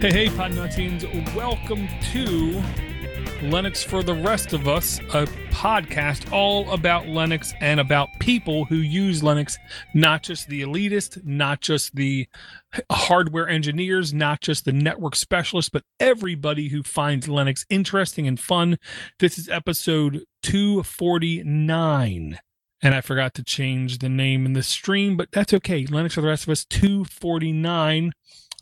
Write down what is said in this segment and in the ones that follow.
Hey, hey, Podnuttians. Welcome to Linux for the Rest of Us, a podcast all about Linux and about people who use Linux, not just the elitist, not just the hardware engineers, not just the network specialists, but everybody who finds Linux interesting and fun. This is episode 249 and I forgot to change the name in the stream, but that's okay. Linux for the rest of us, 249.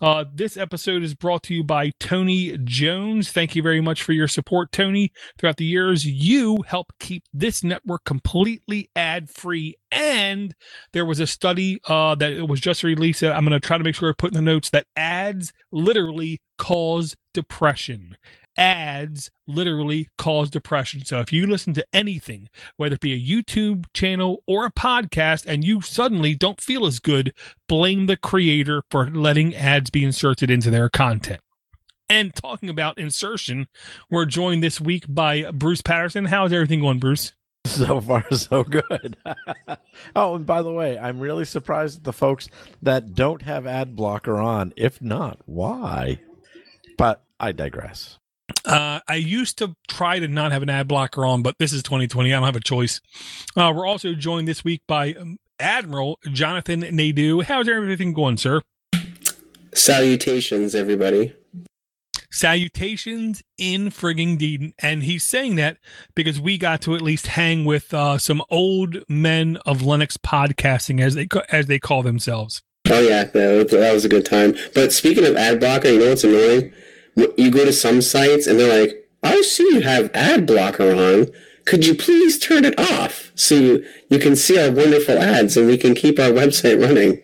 Uh, this episode is brought to you by Tony Jones. Thank you very much for your support, Tony. Throughout the years, you help keep this network completely ad free. And there was a study uh, that it was just released. That I'm going to try to make sure I put in the notes that ads literally cause depression ads literally cause depression. So if you listen to anything, whether it be a YouTube channel or a podcast, and you suddenly don't feel as good, blame the creator for letting ads be inserted into their content. And talking about insertion, we're joined this week by Bruce Patterson. How's everything going, Bruce? So far, so good. oh, and by the way, I'm really surprised at the folks that don't have ad blocker on. If not, why? But I digress. Uh, I used to try to not have an ad blocker on, but this is 2020. I don't have a choice. Uh, we're also joined this week by um, Admiral Jonathan Nadeau. How's everything going, sir? Salutations, everybody. Salutations in frigging Deedon. And he's saying that because we got to at least hang with uh, some old men of Linux podcasting, as they as they call themselves. Oh yeah, that, that was a good time. But speaking of ad blocker, you know what's annoying? You go to some sites and they're like, I see you have ad blocker on. Could you please turn it off so you, you can see our wonderful ads and we can keep our website running?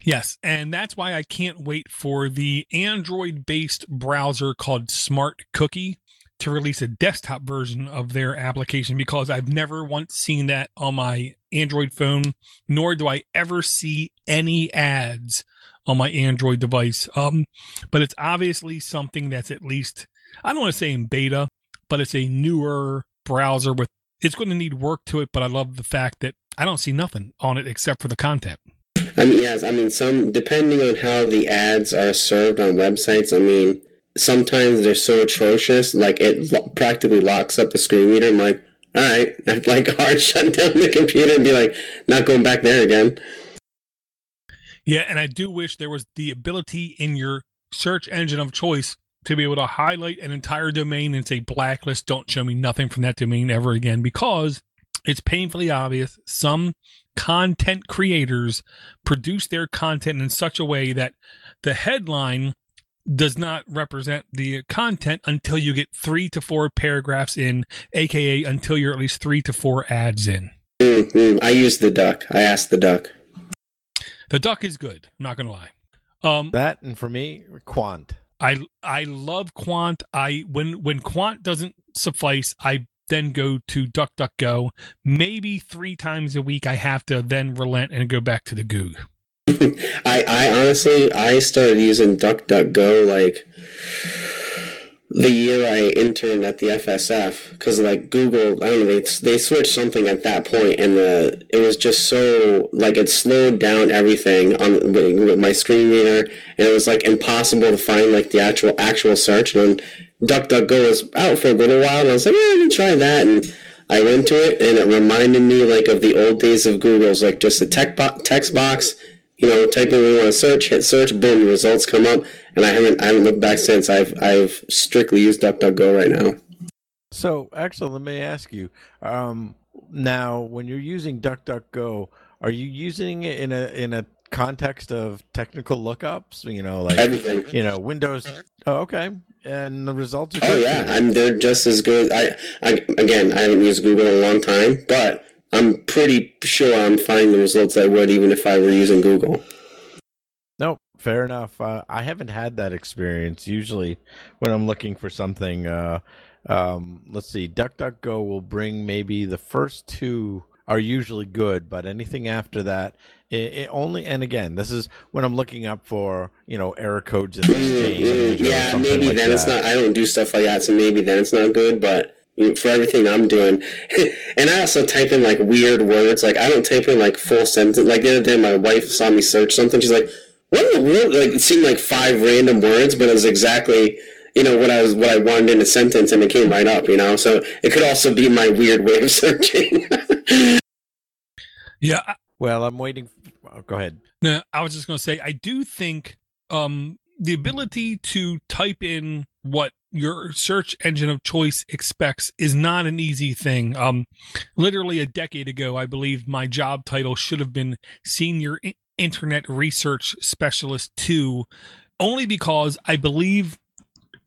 Yes, and that's why I can't wait for the Android based browser called Smart Cookie to release a desktop version of their application because I've never once seen that on my Android phone, nor do I ever see any ads on my Android device. Um, but it's obviously something that's at least I don't want to say in beta, but it's a newer browser with it's going to need work to it. But I love the fact that I don't see nothing on it except for the content. I mean, yes, I mean some depending on how the ads are served on websites. I mean, sometimes they're so atrocious, like it lo- practically locks up the screen reader. I'm like, all right, I'd like hard shut down the computer and be like, not going back there again. Yeah, and I do wish there was the ability in your search engine of choice to be able to highlight an entire domain and say blacklist, don't show me nothing from that domain ever again because it's painfully obvious some content creators produce their content in such a way that the headline does not represent the content until you get three to four paragraphs in, aka until you're at least three to four ads in. Mm-hmm. I use the duck. I asked the duck. The duck is good. I'm not gonna lie. Um, that and for me, Qwant. I I love Qwant. I when when Qwant doesn't suffice, I then go to DuckDuckGo. Maybe three times a week, I have to then relent and go back to the Goog. I I honestly I started using DuckDuckGo like the year I interned at the FSF because like Google, I don't know, they they switched something at that point, and the it was just so like it slowed down everything on with my screen reader, and it was like impossible to find like the actual actual search. And then DuckDuckGo was out for a little while, and I was like, yeah, let me try that, and I went to it, and it reminded me like of the old days of Google's like just a tech bo- text box you know, type in what you want to search, hit search, boom, results come up. And I haven't I haven't looked back since. I've I've strictly used DuckDuckGo right now. So actually, let me ask you. Um, now, when you're using DuckDuckGo, are you using it in a in a context of technical lookups? You know, like everything. You know, Windows. Oh, okay, and the results. Are oh yeah, I'm they're just as good. I, I again, I haven't used Google in a long time, but I'm pretty sure I'm finding the results I would even if I were using Google. No, fair enough. Uh, I haven't had that experience. Usually, when I'm looking for something, uh, um, let's see, DuckDuckGo will bring maybe the first two are usually good, but anything after that, it, it, only and again, this is when I'm looking up for you know error codes in exchange. Mm, yeah, maybe like then that. it's not. I don't do stuff like that, so maybe then it's not good. But for everything I'm doing. and I also type in like weird words. Like I don't type in like full sentence. Like the other day, my wife saw me search something. She's like, what in the world? Like it seemed like five random words, but it was exactly you know what I was what I wanted in a sentence, and it came right up. You know, so it could also be my weird way of searching. Yeah, Well, I'm waiting. oh, go ahead. no, I was just going to say I do think um the ability to type in what your search engine of choice expects is not an easy thing. Um literally a decade ago, I believe my job title should have been senior internet research specialist 2 only because I believe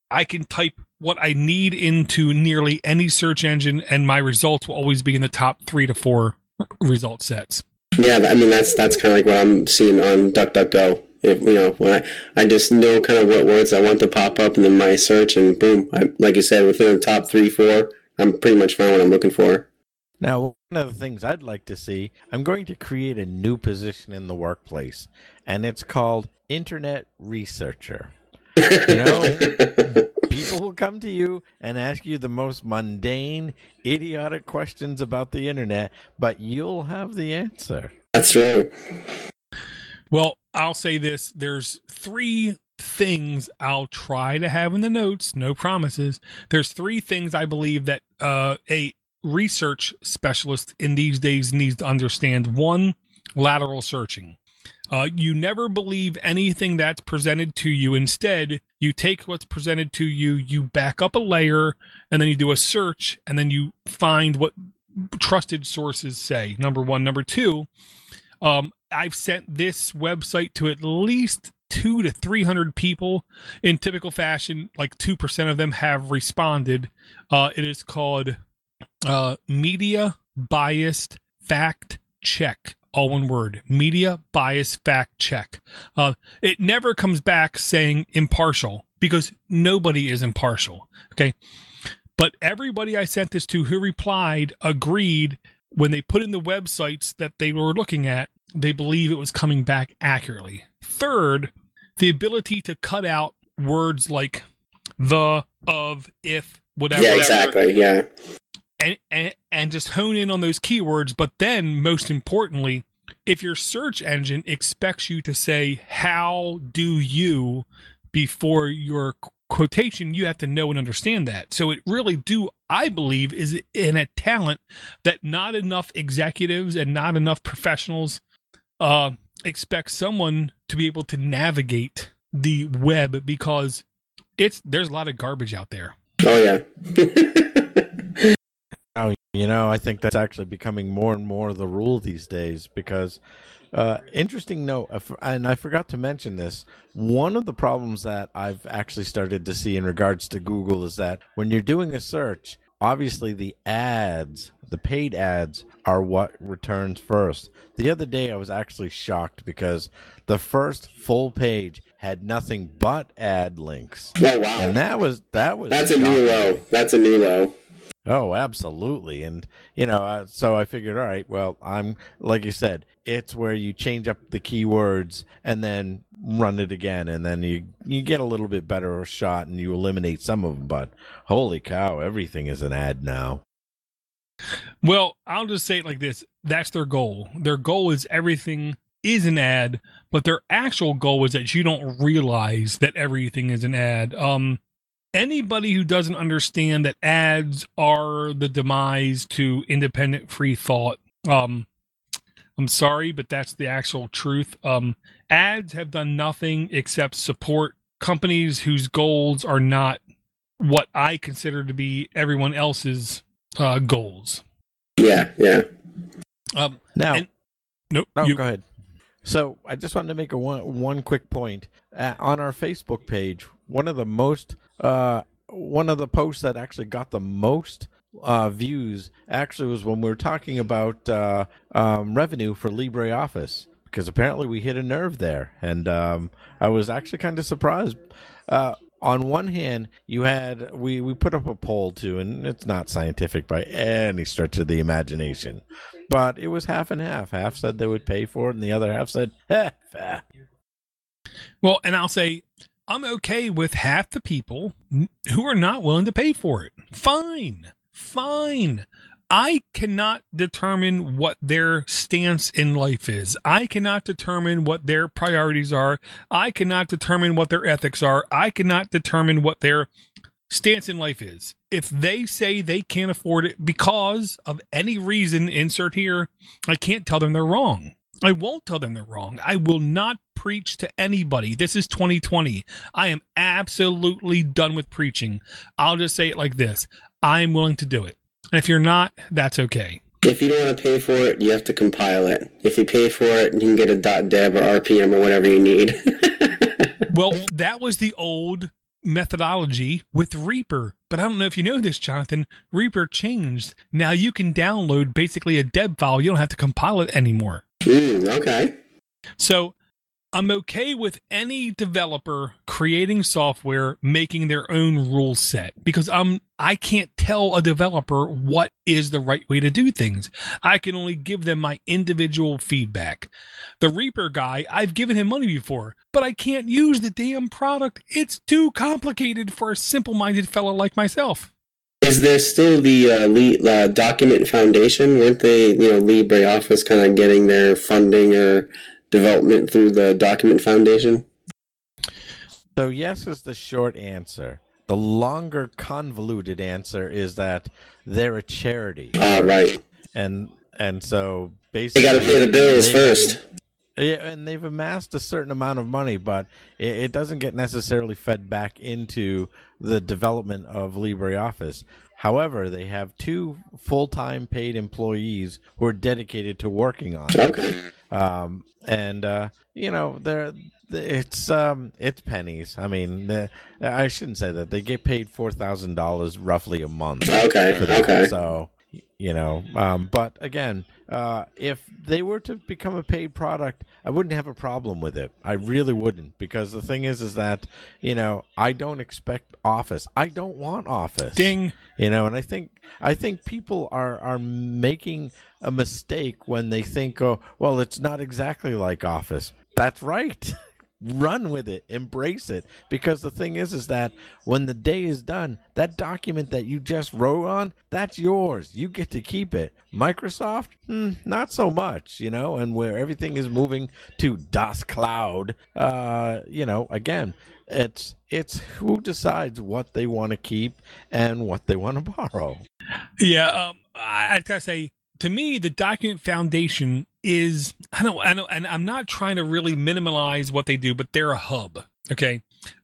I can type what I need into nearly any search engine and my results will always be in the top 3 to 4 result sets. yeah, I mean that's that's kind of like what I'm seeing on DuckDuckGo. If you know, when I, I just know kind of what words I want to pop up, and then my search, and boom, I, like you said, within the top three, four, I'm pretty much found what I'm looking for. Now, one of the things I'd like to see, I'm going to create a new position in the workplace, and it's called Internet Researcher. You know, people will come to you and ask you the most mundane, idiotic questions about the internet, but you'll have the answer. That's true. Well, I'll say this there's three things I'll try to have in the notes, no promises. There's three things I believe that uh, a research specialist in these days needs to understand. One, lateral searching. Uh, you never believe anything that's presented to you. Instead, you take what's presented to you, you back up a layer, and then you do a search, and then you find what trusted sources say. Number one. Number two, um, I've sent this website to at least two to 300 people in typical fashion. Like 2% of them have responded. Uh, it is called uh, Media Biased Fact Check. All one word media bias fact check. Uh, it never comes back saying impartial because nobody is impartial. Okay. But everybody I sent this to who replied agreed when they put in the websites that they were looking at, they believe it was coming back accurately. Third, the ability to cut out words like the, of, if, whatever. yeah, exactly. Yeah, And, and, and just hone in on those keywords. But then, most importantly, if your search engine expects you to say, How do you before your quotation, you have to know and understand that. So it really do, I believe, is in a talent that not enough executives and not enough professionals uh, expect someone to be able to navigate the web because it's there's a lot of garbage out there. oh yeah. Oh, you know, I think that's actually becoming more and more the rule these days because, uh, interesting note, and I forgot to mention this. One of the problems that I've actually started to see in regards to Google is that when you're doing a search, obviously the ads, the paid ads, are what returns first. The other day, I was actually shocked because the first full page had nothing but ad links, Oh wow. and that was that was That's a new low. That's a new low. Oh, absolutely. And, you know, so I figured, all right, well, I'm, like you said, it's where you change up the keywords and then run it again. And then you, you get a little bit better shot and you eliminate some of them. But holy cow, everything is an ad now. Well, I'll just say it like this that's their goal. Their goal is everything is an ad, but their actual goal is that you don't realize that everything is an ad. Um, anybody who doesn't understand that ads are the demise to independent free thought, um, I'm sorry, but that's the actual truth. Um, ads have done nothing except support companies whose goals are not what I consider to be everyone else's uh, goals. Yeah, yeah. Um, Now, And- nope. no, you- go ahead. So I just wanted to make a one, one quick point. Uh, on our Facebook page, one of the most, uh, one of the posts that actually got the most uh, views actually was when we were talking about uh, um, revenue for LibreOffice because apparently we hit a nerve there, and um, I was actually kind of surprised. Uh, on one hand, you had we we put up a poll too, and it's not scientific by any stretch of the imagination, but it was half and half. Half said they would pay for it, and the other half said, eh, well, and I'll say I'm okay with half the people who are not willing to pay for it. Fine, fine. I cannot determine what their stance in life is. I cannot determine what their priorities are. I cannot determine what their ethics are. I cannot determine what their stance in life is. If they say they can't afford it because of any reason, insert here, I can't tell them they're wrong. I won't tell them they're wrong. I will not preach to anybody. This is 2020. I am absolutely done with preaching. I'll just say it like this I'm willing to do it. And if you're not, that's okay. If you don't want to pay for it, you have to compile it. If you pay for it, you can get a .deb or RPM or whatever you need. well, that was the old methodology with Reaper. But I don't know if you know this, Jonathan. Reaper changed. Now you can download basically a deb file. You don't have to compile it anymore. Mm, okay. So I'm okay with any developer creating software making their own rule set because I'm I can't tell a developer what is the right way to do things. I can only give them my individual feedback. The Reaper guy, I've given him money before, but I can't use the damn product. It's too complicated for a simple-minded fellow like myself. Is there still the uh, uh, Document Foundation? Weren't they, you know, LibreOffice kind of getting their funding or development through the Document Foundation? So, yes is the short answer. The longer, convoluted answer is that they're a charity. Ah, right. And and so basically, they got to pay the bills first. Yeah, and they've amassed a certain amount of money, but it, it doesn't get necessarily fed back into the development of LibreOffice. However, they have two full-time paid employees who are dedicated to working on it. Okay. Um, and uh, you know, they're it's um it's pennies. I mean, I shouldn't say that they get paid four thousand dollars roughly a month. Okay. Okay. So you know, um, but again, uh, if they were to become a paid product, I wouldn't have a problem with it. I really wouldn't, because the thing is, is that you know, I don't expect Office. I don't want Office. Ding. You know, and I think I think people are are making a mistake when they think, oh, well, it's not exactly like Office. That's right. run with it embrace it. Because the thing is is that when the day is done that document that you just wrote on that's yours. You get to keep it. Microsoft hmm, not so much you know and where everything is moving to das cloud uh you know again it's it's who decides what they want to keep and what they want to borrow. Yeah um I gotta say to me, the document foundation is I don't I know, and I'm not trying to really minimize what they do, but they're a hub. Okay.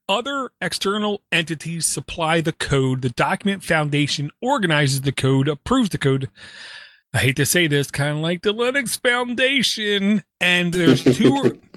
Other external entities supply the code. The document foundation organizes the code, approves the code. I hate to say this, kind of like the Linux Foundation. And there's two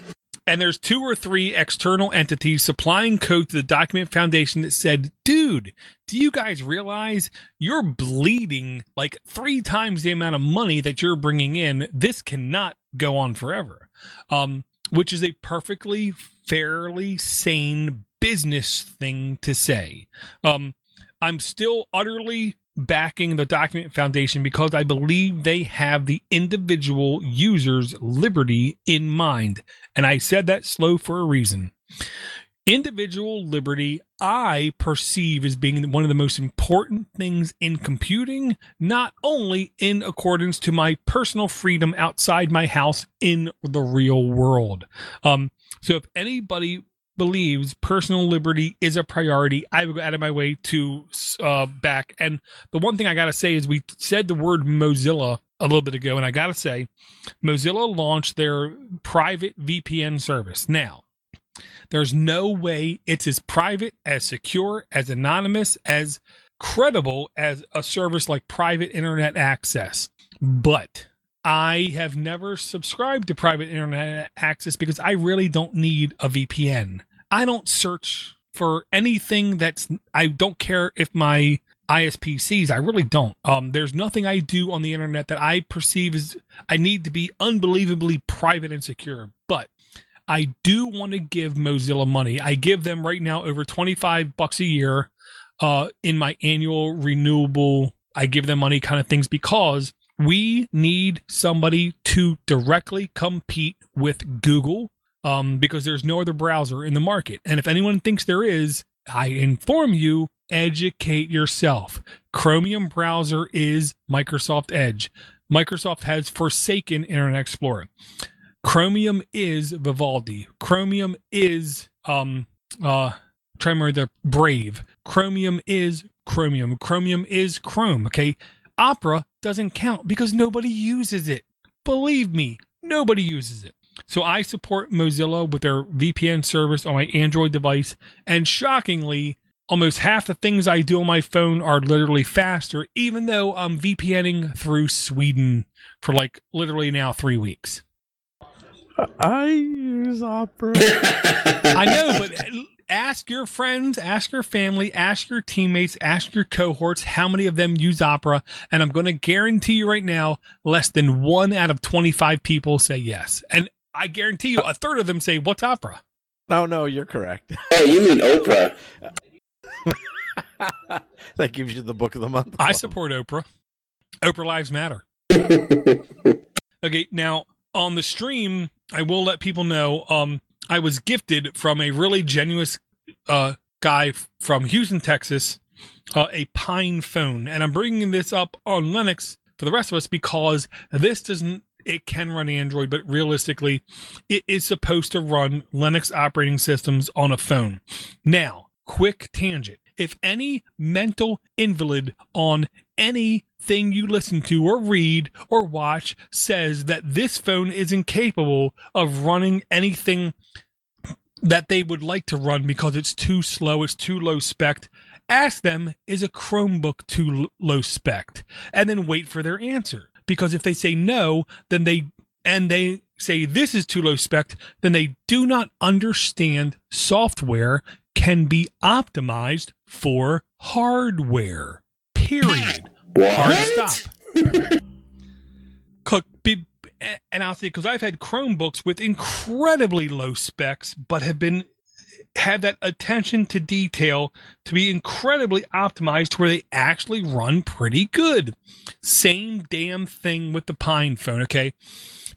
and there's two or three external entities supplying code to the document foundation that said, dude, do you guys realize you're bleeding like three times the amount of money that you're bringing in? This cannot go on forever. Um, which is a perfectly fairly sane business thing to say. Um, I'm still utterly backing the document foundation because I believe they have the individual user's liberty in mind. And I said that slow for a reason. Individual liberty, I perceive as being one of the most important things in computing, not only in accordance to my personal freedom outside my house in the real world. Um, so if anybody believes personal liberty is a priority, I would go out of my way to uh, back. And the one thing I got to say is we said the word Mozilla a little bit ago, and I got to say, Mozilla launched their private VPN service. Now, there's no way it's as private, as secure, as anonymous, as credible as a service like private internet access. But I have never subscribed to private internet access because I really don't need a VPN. I don't search for anything that's I don't care if my ISP sees. I really don't. Um, there's nothing I do on the internet that I perceive as I need to be unbelievably private and secure. But I do want to give Mozilla money. I give them right now over 25 bucks a year uh, in my annual renewable. I give them money kind of things because we need somebody to directly compete with Google um, because there's no other browser in the market. And if anyone thinks there is, I inform you, educate yourself. Chromium browser is Microsoft Edge. Microsoft has forsaken Internet Explorer. Chromium is Vivaldi. Chromium is um uh remember the Brave. Chromium is Chromium. Chromium is Chrome. Okay. Opera doesn't count because nobody uses it. Believe me, nobody uses it. So I support Mozilla with their VPN service on my Android device. And shockingly, almost half the things I do on my phone are literally faster, even though I'm VPNing through Sweden for like literally now three weeks. I use Opera. I know, but ask your friends, ask your family, ask your teammates, ask your cohorts how many of them use Opera. And I'm going to guarantee you right now, less than one out of 25 people say yes. And I guarantee you, a third of them say, What's Opera? No, no, you're correct. oh, you mean Oprah? that gives you the book of the month. I support Oprah. Oprah Lives Matter. okay, now on the stream, I will let people know. Um, I was gifted from a really generous uh, guy from Houston, Texas, uh, a PinePhone, and I'm bringing this up on Linux for the rest of us because this doesn't. It can run Android, but realistically, it is supposed to run Linux operating systems on a phone. Now, quick tangent. If any mental invalid on anything you listen to or read or watch says that this phone is incapable of running anything that they would like to run because it's too slow, it's too low spec, ask them, is a Chromebook too low spec? And then wait for their answer. Because if they say no, then they and they say this is too low spec, then they do not understand software can be optimized for hardware. Period. Hard stop. Cook, be, and I'll say because I've had Chromebooks with incredibly low specs, but have been have that attention to detail to be incredibly optimized to where they actually run pretty good. Same damn thing with the PinePhone. Okay,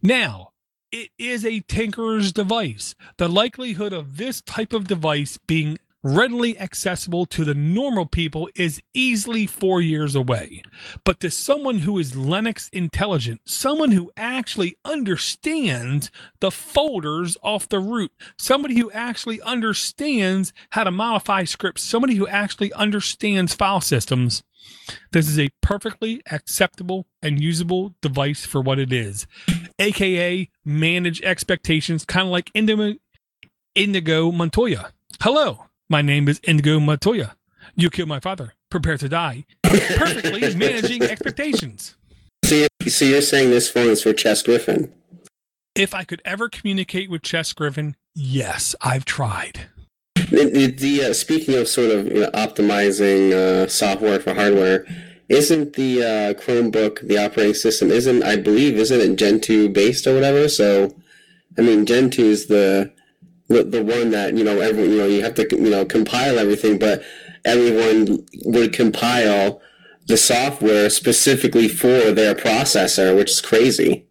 now it is a tinkerer's device. The likelihood of this type of device being readily accessible to the normal people is easily four years away. But to someone who is Linux intelligent, someone who actually understands the folders off the root, somebody who actually understands how to modify scripts, somebody who actually understands file systems, this is a perfectly acceptable and usable device for what it is, aka manage expectations, kind of like Indigo, Montoya. Hello, my name is Indigo Montoya. You killed my father. Prepare to die. Perfectly managing expectations. So you're, so you're saying this phone is for Chess Griffin? If I could ever communicate with Chess Griffin, yes, I've tried. The, the, uh, speaking of sort of you know, optimizing uh, software for hardware, isn't the uh, Chromebook the operating system? Isn't I believe isn't it Gentoo based or whatever? So, I mean, Gentoo is the the, the one that you know everyone you know you have to you know compile everything, but everyone would compile the software specifically for their processor, which is crazy.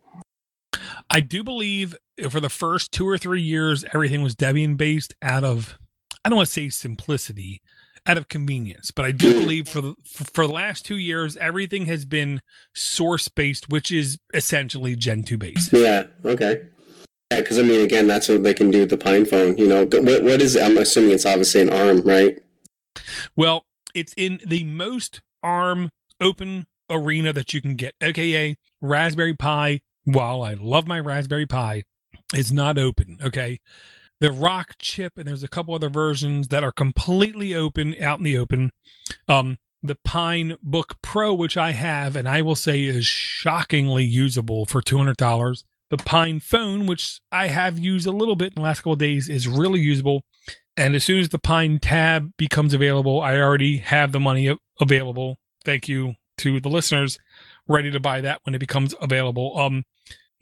I do believe for the first two or three years, everything was Debian based out of, I don't want to say simplicity, out of convenience, but I do mm. believe for the, for the last two years, everything has been source based, which is essentially Gentoo based. Yeah. Okay. Yeah, because I mean, again, that's what they can do with the PinePhone. You know, what what is? It? I'm assuming it's obviously an ARM, right? Well, it's in the most ARM open arena that you can get, aka Raspberry Pi. While I love my Raspberry Pi, it's not open. Okay, the Rockchip, and there's a couple other versions that are completely open out in the open. Um, the Pinebook Pro, which I have, and I will say is shockingly usable for two hundred dollars. The PinePhone, which I have used a little bit in the last couple days, is really usable. And as soon as the PineTab becomes available, I already have the money available. Thank you to the listeners, ready to buy that when it becomes available. Um,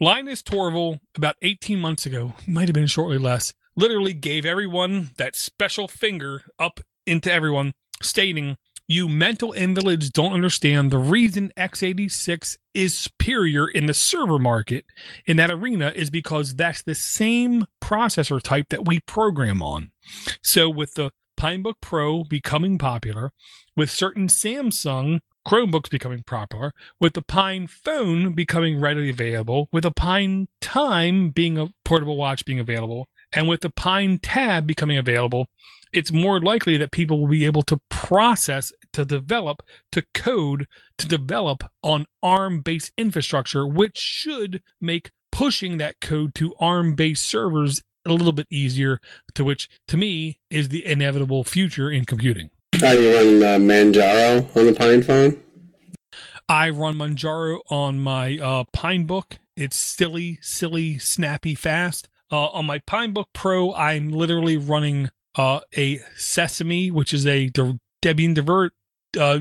Linus Torvalds, about 18 months ago, might have been shortly less, literally gave everyone that special finger up into everyone, stating, You mental invalids don't understand the reason x86 is superior in the server market in that arena is because that's the same processor type that we program on. So, with the Pinebook Pro becoming popular, with certain Samsung Chromebooks becoming popular, with the PinePhone becoming readily available, with the Pine Time being a portable watch being available, and with the PineTab becoming available, it's more likely that people will be able to process, to develop, to code, to develop on ARM based infrastructure, which should make pushing that code to ARM based servers a little bit easier, to which to me is the inevitable future in computing. Do you run uh, Manjaro on the PinePhone? I run Manjaro on my uh, Pinebook. It's silly, silly, snappy, fast. Uh, on my Pinebook Pro, I'm literally running uh, a Sesame, which is a der- Debian divert, uh,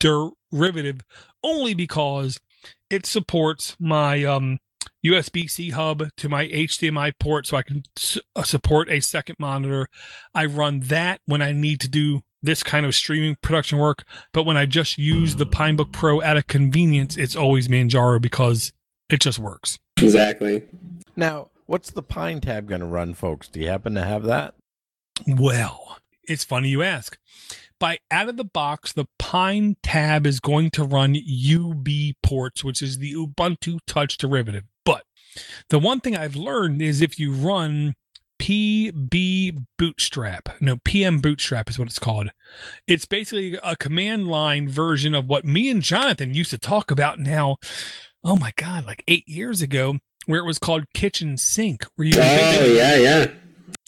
derivative, only because it supports my um, USB C hub to my HDMI port so I can s- uh, support a second monitor. I run that when I need to do this kind of streaming production work. But when I just use the Pinebook Pro at a convenience, it's always Manjaro because it just works. Exactly. Now, what's the PineTab going to run, folks? Do you happen to have that? Well, it's funny you ask. By out of the box, the PineTab is going to run UB ports, which is the Ubuntu Touch derivative. But the one thing I've learned is if you run PB Bootstrap, no, pmbootstrap is what it's called. It's basically a command line version of what me and Jonathan used to talk about now. Oh my God, like eight years ago, where it was called Kitchen Sink, where you Oh yeah, yeah.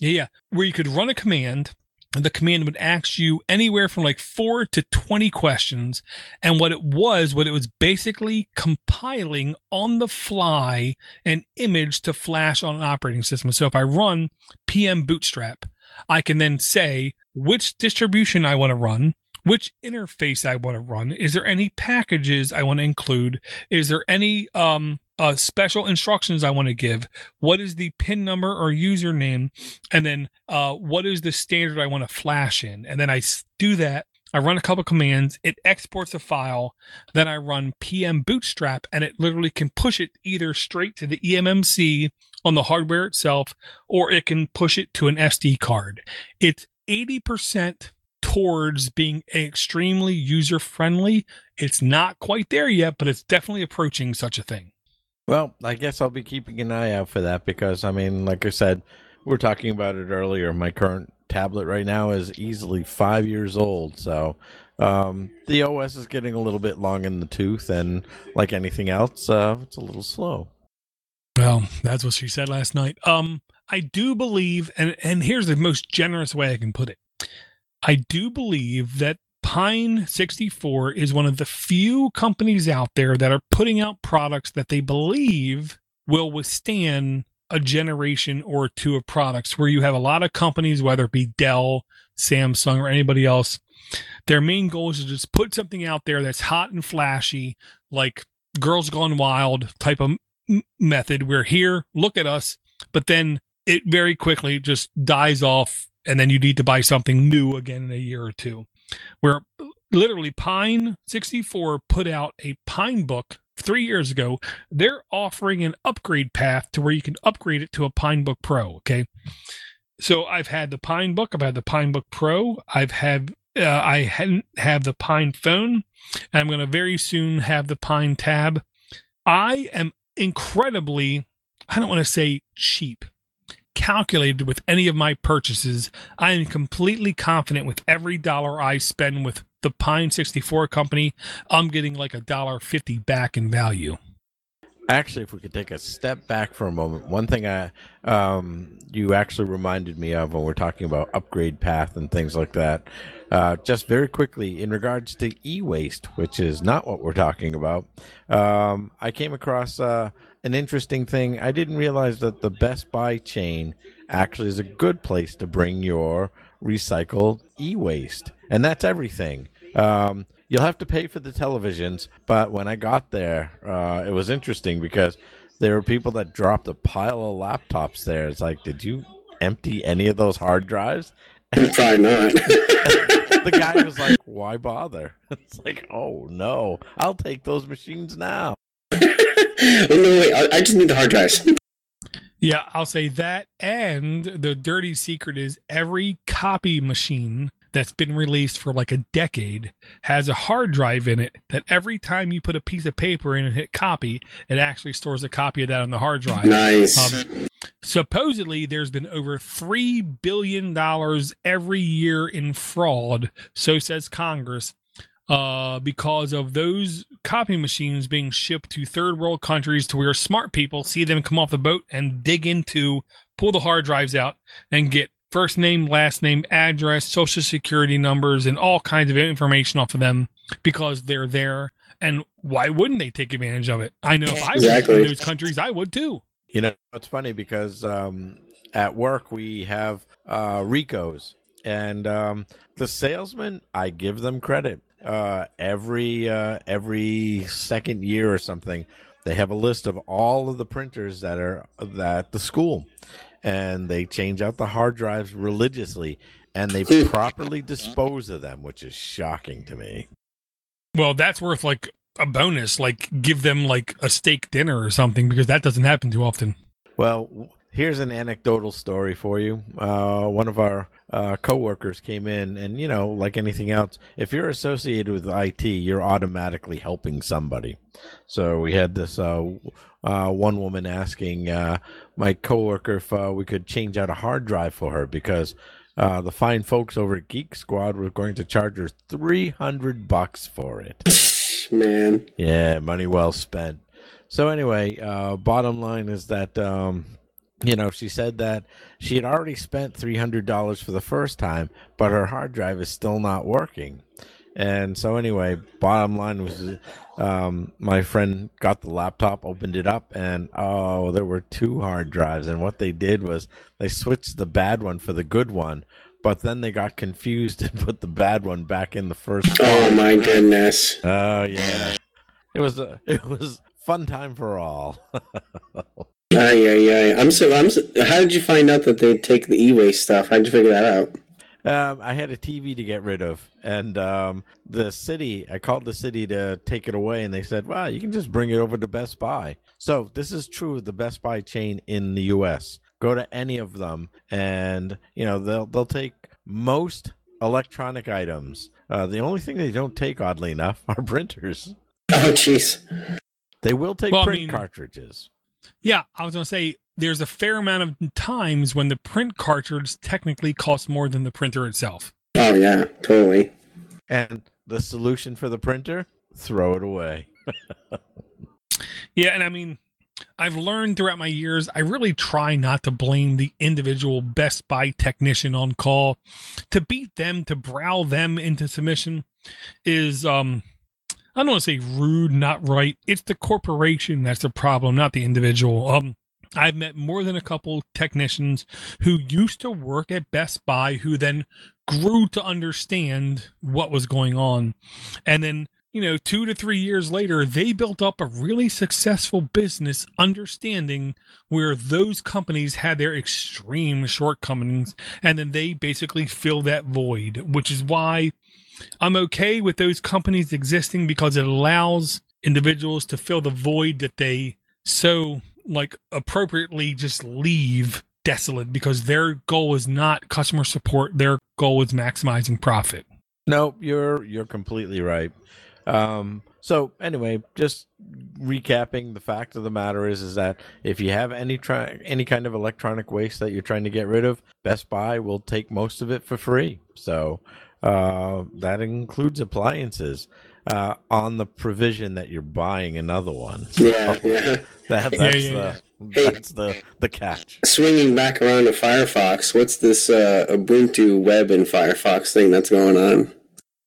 Yeah. Where you could run a command, and the command would ask you anywhere from like four to 20 questions. And what it was, what it was basically compiling on the fly an image to flash on an operating system. So if I run pmbootstrap, I can then say which distribution I want to run, which interface I want to run. Is there any packages I want to include? Is there any um, uh, special instructions I want to give? What is the PIN number or username? And then uh, what is the standard I want to flash in? And then I do that. I run a couple commands. It exports a file. Then I run pmbootstrap, and it literally can push it either straight to the eMMC on the hardware itself, or it can push it to an SD card. It's 80% towards being extremely user friendly. It's not quite there yet, but it's definitely approaching such a thing. Well, I guess I'll be keeping an eye out for that because, I mean, like I said, we are talking about it earlier. My current tablet right now is easily five years old. So um, the OS is getting a little bit long in the tooth. And like anything else, uh, it's a little slow. Well, that's what she said last night. Um, I do believe, and and here's the most generous way I can put it. I do believe that Pine64 is one of the few companies out there that are putting out products that they believe will withstand a generation or two of products where you have a lot of companies, whether it be Dell, Samsung, or anybody else, their main goal is to just put something out there that's hot and flashy, like Girls Gone Wild type of m- method. We're here, look at us, but then it very quickly just dies off, and then you need to buy something new again in a year or two. Where literally Pine 64 put out a Pinebook three years ago. They're offering an upgrade path to where you can upgrade it to a Pinebook Pro. Okay. So I've had the Pinebook, I've had the Pinebook Pro, I've had uh, I hadn't have the PinePhone, and I'm going to very soon have the PineTab. I am incredibly, I don't want to say cheap, calculated with any of my purchases. I am completely confident with every dollar I spend with the Pine64 company, I'm getting like a dollar fifty back in value. Actually, if we could take a step back for a moment, one thing I um, you actually reminded me of when we're talking about upgrade path and things like that. Uh, just very quickly, in regards to e-waste, which is not what we're talking about, um, I came across uh, an interesting thing. I didn't realize that the Best Buy chain actually is a good place to bring your recycled e-waste, and that's everything. Um, you'll have to pay for the televisions, but when I got there, uh, it was interesting because there were people that dropped a pile of laptops there. It's like, did you empty any of those hard drives? Probably not. the guy was like, why bother? It's like, oh no, I'll take those machines now. oh, no, wait. I, I just need the hard drives. Yeah, I'll say that. And the dirty secret is every copy machine that's been released for like a decade has a hard drive in it that every time you put a piece of paper in and hit copy, it actually stores a copy of that on the hard drive. Nice. Um, supposedly, there's been over three billion dollars every year in fraud. So says Congress, uh, because of those copy machines being shipped to third world countries, to where smart people see them come off the boat and dig into, pull the hard drives out, and get first name, last name, address, social security numbers, and all kinds of information off of them because they're there. And why wouldn't they take advantage of it? I know if I was Exactly. in those countries, I would too. You know, it's funny because um, at work we have uh, Ricohs, and um, the salesmen, I give them credit. Uh, every uh, every second year or something, they have a list of all of the printers that are at the school, and they change out the hard drives religiously, and they properly dispose of them, which is shocking to me. Well, that's worth like a bonus, like give them like a steak dinner or something, because that doesn't happen too often. Well, w- here's an anecdotal story for you. Uh, one of our uh, coworkers came in, and you know, like anything else, if you're associated with IT, you're automatically helping somebody. So we had this uh, uh, one woman asking uh, my coworker if uh, we could change out a hard drive for her because uh, the fine folks over at Geek Squad were going to charge her three hundred bucks for it. Man. Yeah, money well spent. So anyway, uh, bottom line is that um, you know she said that she had already spent three hundred dollars for the first time, but her hard drive is still not working. And so anyway, bottom line was, um, my friend got the laptop, opened it up, and oh, there were two hard drives. And what they did was they switched the bad one for the good one, but then they got confused and put the bad one back in the first. Oh my goodness. Oh yeah, it was a it was fun time for all. Ay, ay, ay. I'm so. I'm. So, how did you find out that they take the e-waste stuff? How did you figure that out? um, I had a TV to get rid of, and um, the city. I called the city to take it away, and they said, "Well, you can just bring it over to Best Buy." So this is true of the Best Buy chain in the U.S. Go to any of them, and you know they'll they'll take most electronic items. Uh, the only thing they don't take, oddly enough, are printers. Oh, jeez. They will take Well, I print mean- cartridges. Yeah, I was gonna say there's a fair amount of times when the print cartridge technically costs more than the printer itself. Oh yeah, totally. And the solution for the printer? Throw it away. Yeah, and I mean, I've learned throughout my years, I really try not to blame the individual Best Buy technician on call. To beat them, to brow them into submission is um I don't want to say rude, not right. It's the corporation that's the problem, not the individual. Um I've met more than a couple technicians who used to work at Best Buy who then grew to understand what was going on. And then you know, two to three years later, they built up a really successful business understanding where those companies had their extreme shortcomings. And then they basically fill that void, which is why I'm okay with those companies existing because it allows individuals to fill the void that they so like appropriately just leave desolate because their goal is not customer support. Their goal is maximizing profit. No, you're you're completely right. Um, so anyway, just recapping, the fact of the matter is is that if you have any try any kind of electronic waste that you're trying to get rid of, Best Buy will take most of it for free. So uh, that includes appliances uh, on the provision that you're buying another one. Yeah, yeah. That, that's yeah, the Hey. that's the the catch. Swinging back around to Firefox, what's this uh, Ubuntu web and Firefox thing that's going on?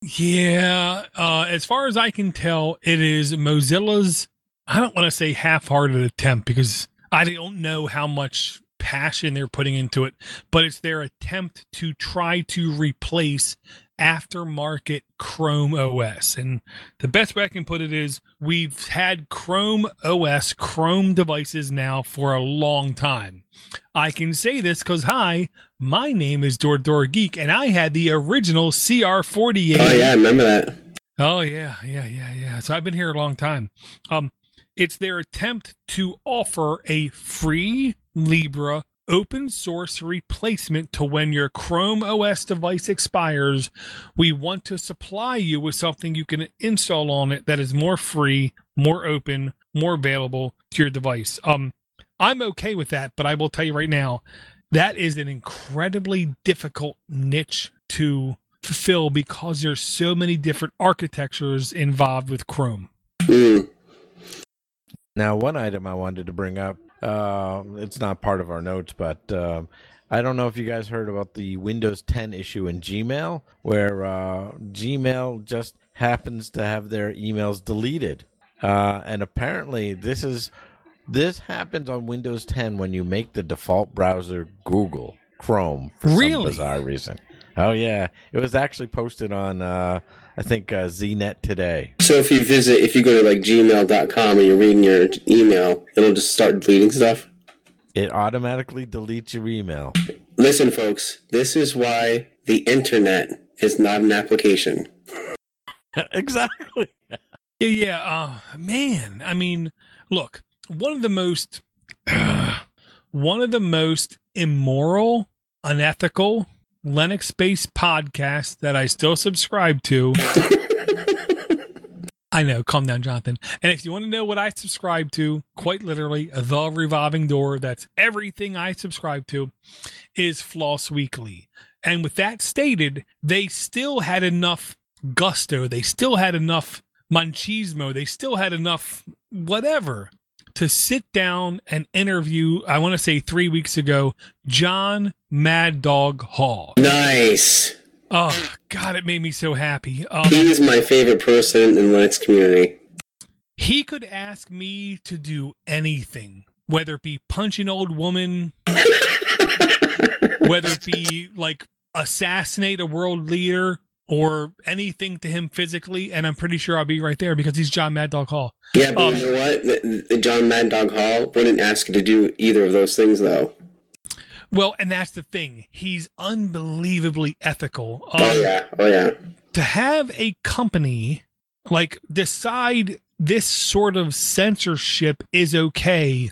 Yeah, uh, as far as I can tell, it is Mozilla's. I don't want to say half-hearted attempt because I don't know how much passion they're putting into it, but it's their attempt to try to replace aftermarket Chrome OS. And the best way I can put it is we've had Chrome OS, Chrome devices now for a long time. I can say this because, hi, my name is Door Door Geek, and I had the original CR48. Oh yeah, I remember that. Oh yeah, yeah, yeah, yeah. So I've been here a long time. Um, it's their attempt to offer a free Libre open source replacement to when your Chrome OS device expires. We want to supply you with something you can install on it that is more free, more open, more available to your device. Um, I'm okay with that, but I will tell you right now, that is an incredibly difficult niche to fulfill because there's so many different architectures involved with Chrome. Mm. Now, one item I wanted to bring up, uh, it's not part of our notes, but uh, I don't know if you guys heard about the Windows 10 issue in Gmail, where uh, Gmail just happens to have their emails deleted. Uh, and apparently, this is this happens on Windows 10 when you make the default browser Google Chrome for Really? some bizarre reason. Oh yeah, it was actually posted on uh, I think uh, ZNet today. So if you visit, if you go to like gmail.com and you're reading your email, it'll just start deleting stuff. It automatically deletes your email. Listen, folks, this is why the internet is not an application. exactly. Yeah, yeah. Uh, man, I mean, look, one of the most, one of the most immoral, unethical Linux-based podcast that I still subscribe to. I know, calm down, Jonathan. And if you want to know what I subscribe to, quite literally, the revolving door, that's everything I subscribe to, is Floss Weekly. And with that stated, they still had enough gusto. They still had enough manchismo. They still had enough whatever to sit down and interview, I want to say three weeks ago, John Mad Dog Hall. Nice. Oh, God, it made me so happy. Um, He is my favorite person in the Linux community. he could ask me to do anything, whether it be punch an old woman, whether it be like assassinate a world leader or anything to him physically, and I'm pretty sure I'll be right there because he's John Mad Dog Hall. Yeah, but Um, you know what? The, the John Mad Dog Hall wouldn't ask you to do either of those things, though. Well, and that's the thing. He's unbelievably ethical. Um, Oh yeah, oh yeah. to have a company like decide this sort of censorship is okay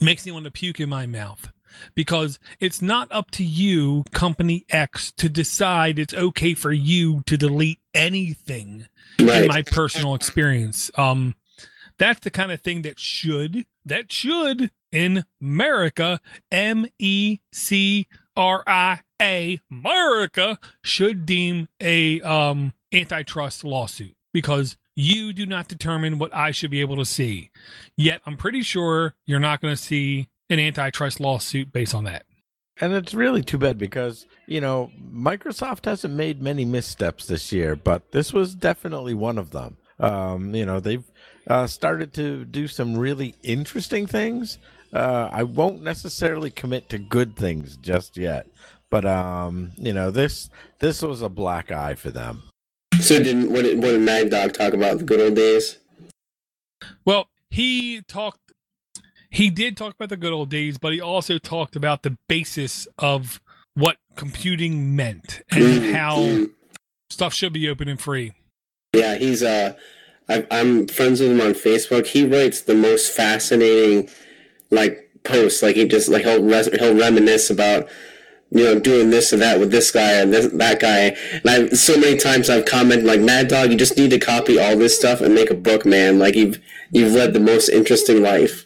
makes me want to puke in my mouth because it's not up to you company x to decide it's okay for you to delete anything in my personal experience. Um that's the kind of thing that should that should in america m e c r i a america should deem a um antitrust lawsuit because you do not determine what i should be able to see. Yet i'm pretty sure you're not going to see an antitrust lawsuit based on that And it's really too bad because, you know, Microsoft hasn't made many missteps this year, but this was definitely one of them. Um, you know, they've uh, started to do some really interesting things. Uh, I won't necessarily commit to good things just yet, but um, you know, this this was a black eye for them. So didn't what did, what did Mad Dog talk about the good old days? Well, he talked he did talk about the good old days, but he also talked about the basis of what computing meant and Mm, how stuff should be open and free. Yeah, he's uh, I, I'm friends with him on Facebook. He writes the most fascinating, like posts. Like he just like he'll res- he'll reminisce about you know doing this and that with this guy and this, that guy. And I so many times I've commented like Mad Dog, you just need to copy all this stuff and make a book, man. Like you've you've led the most interesting life.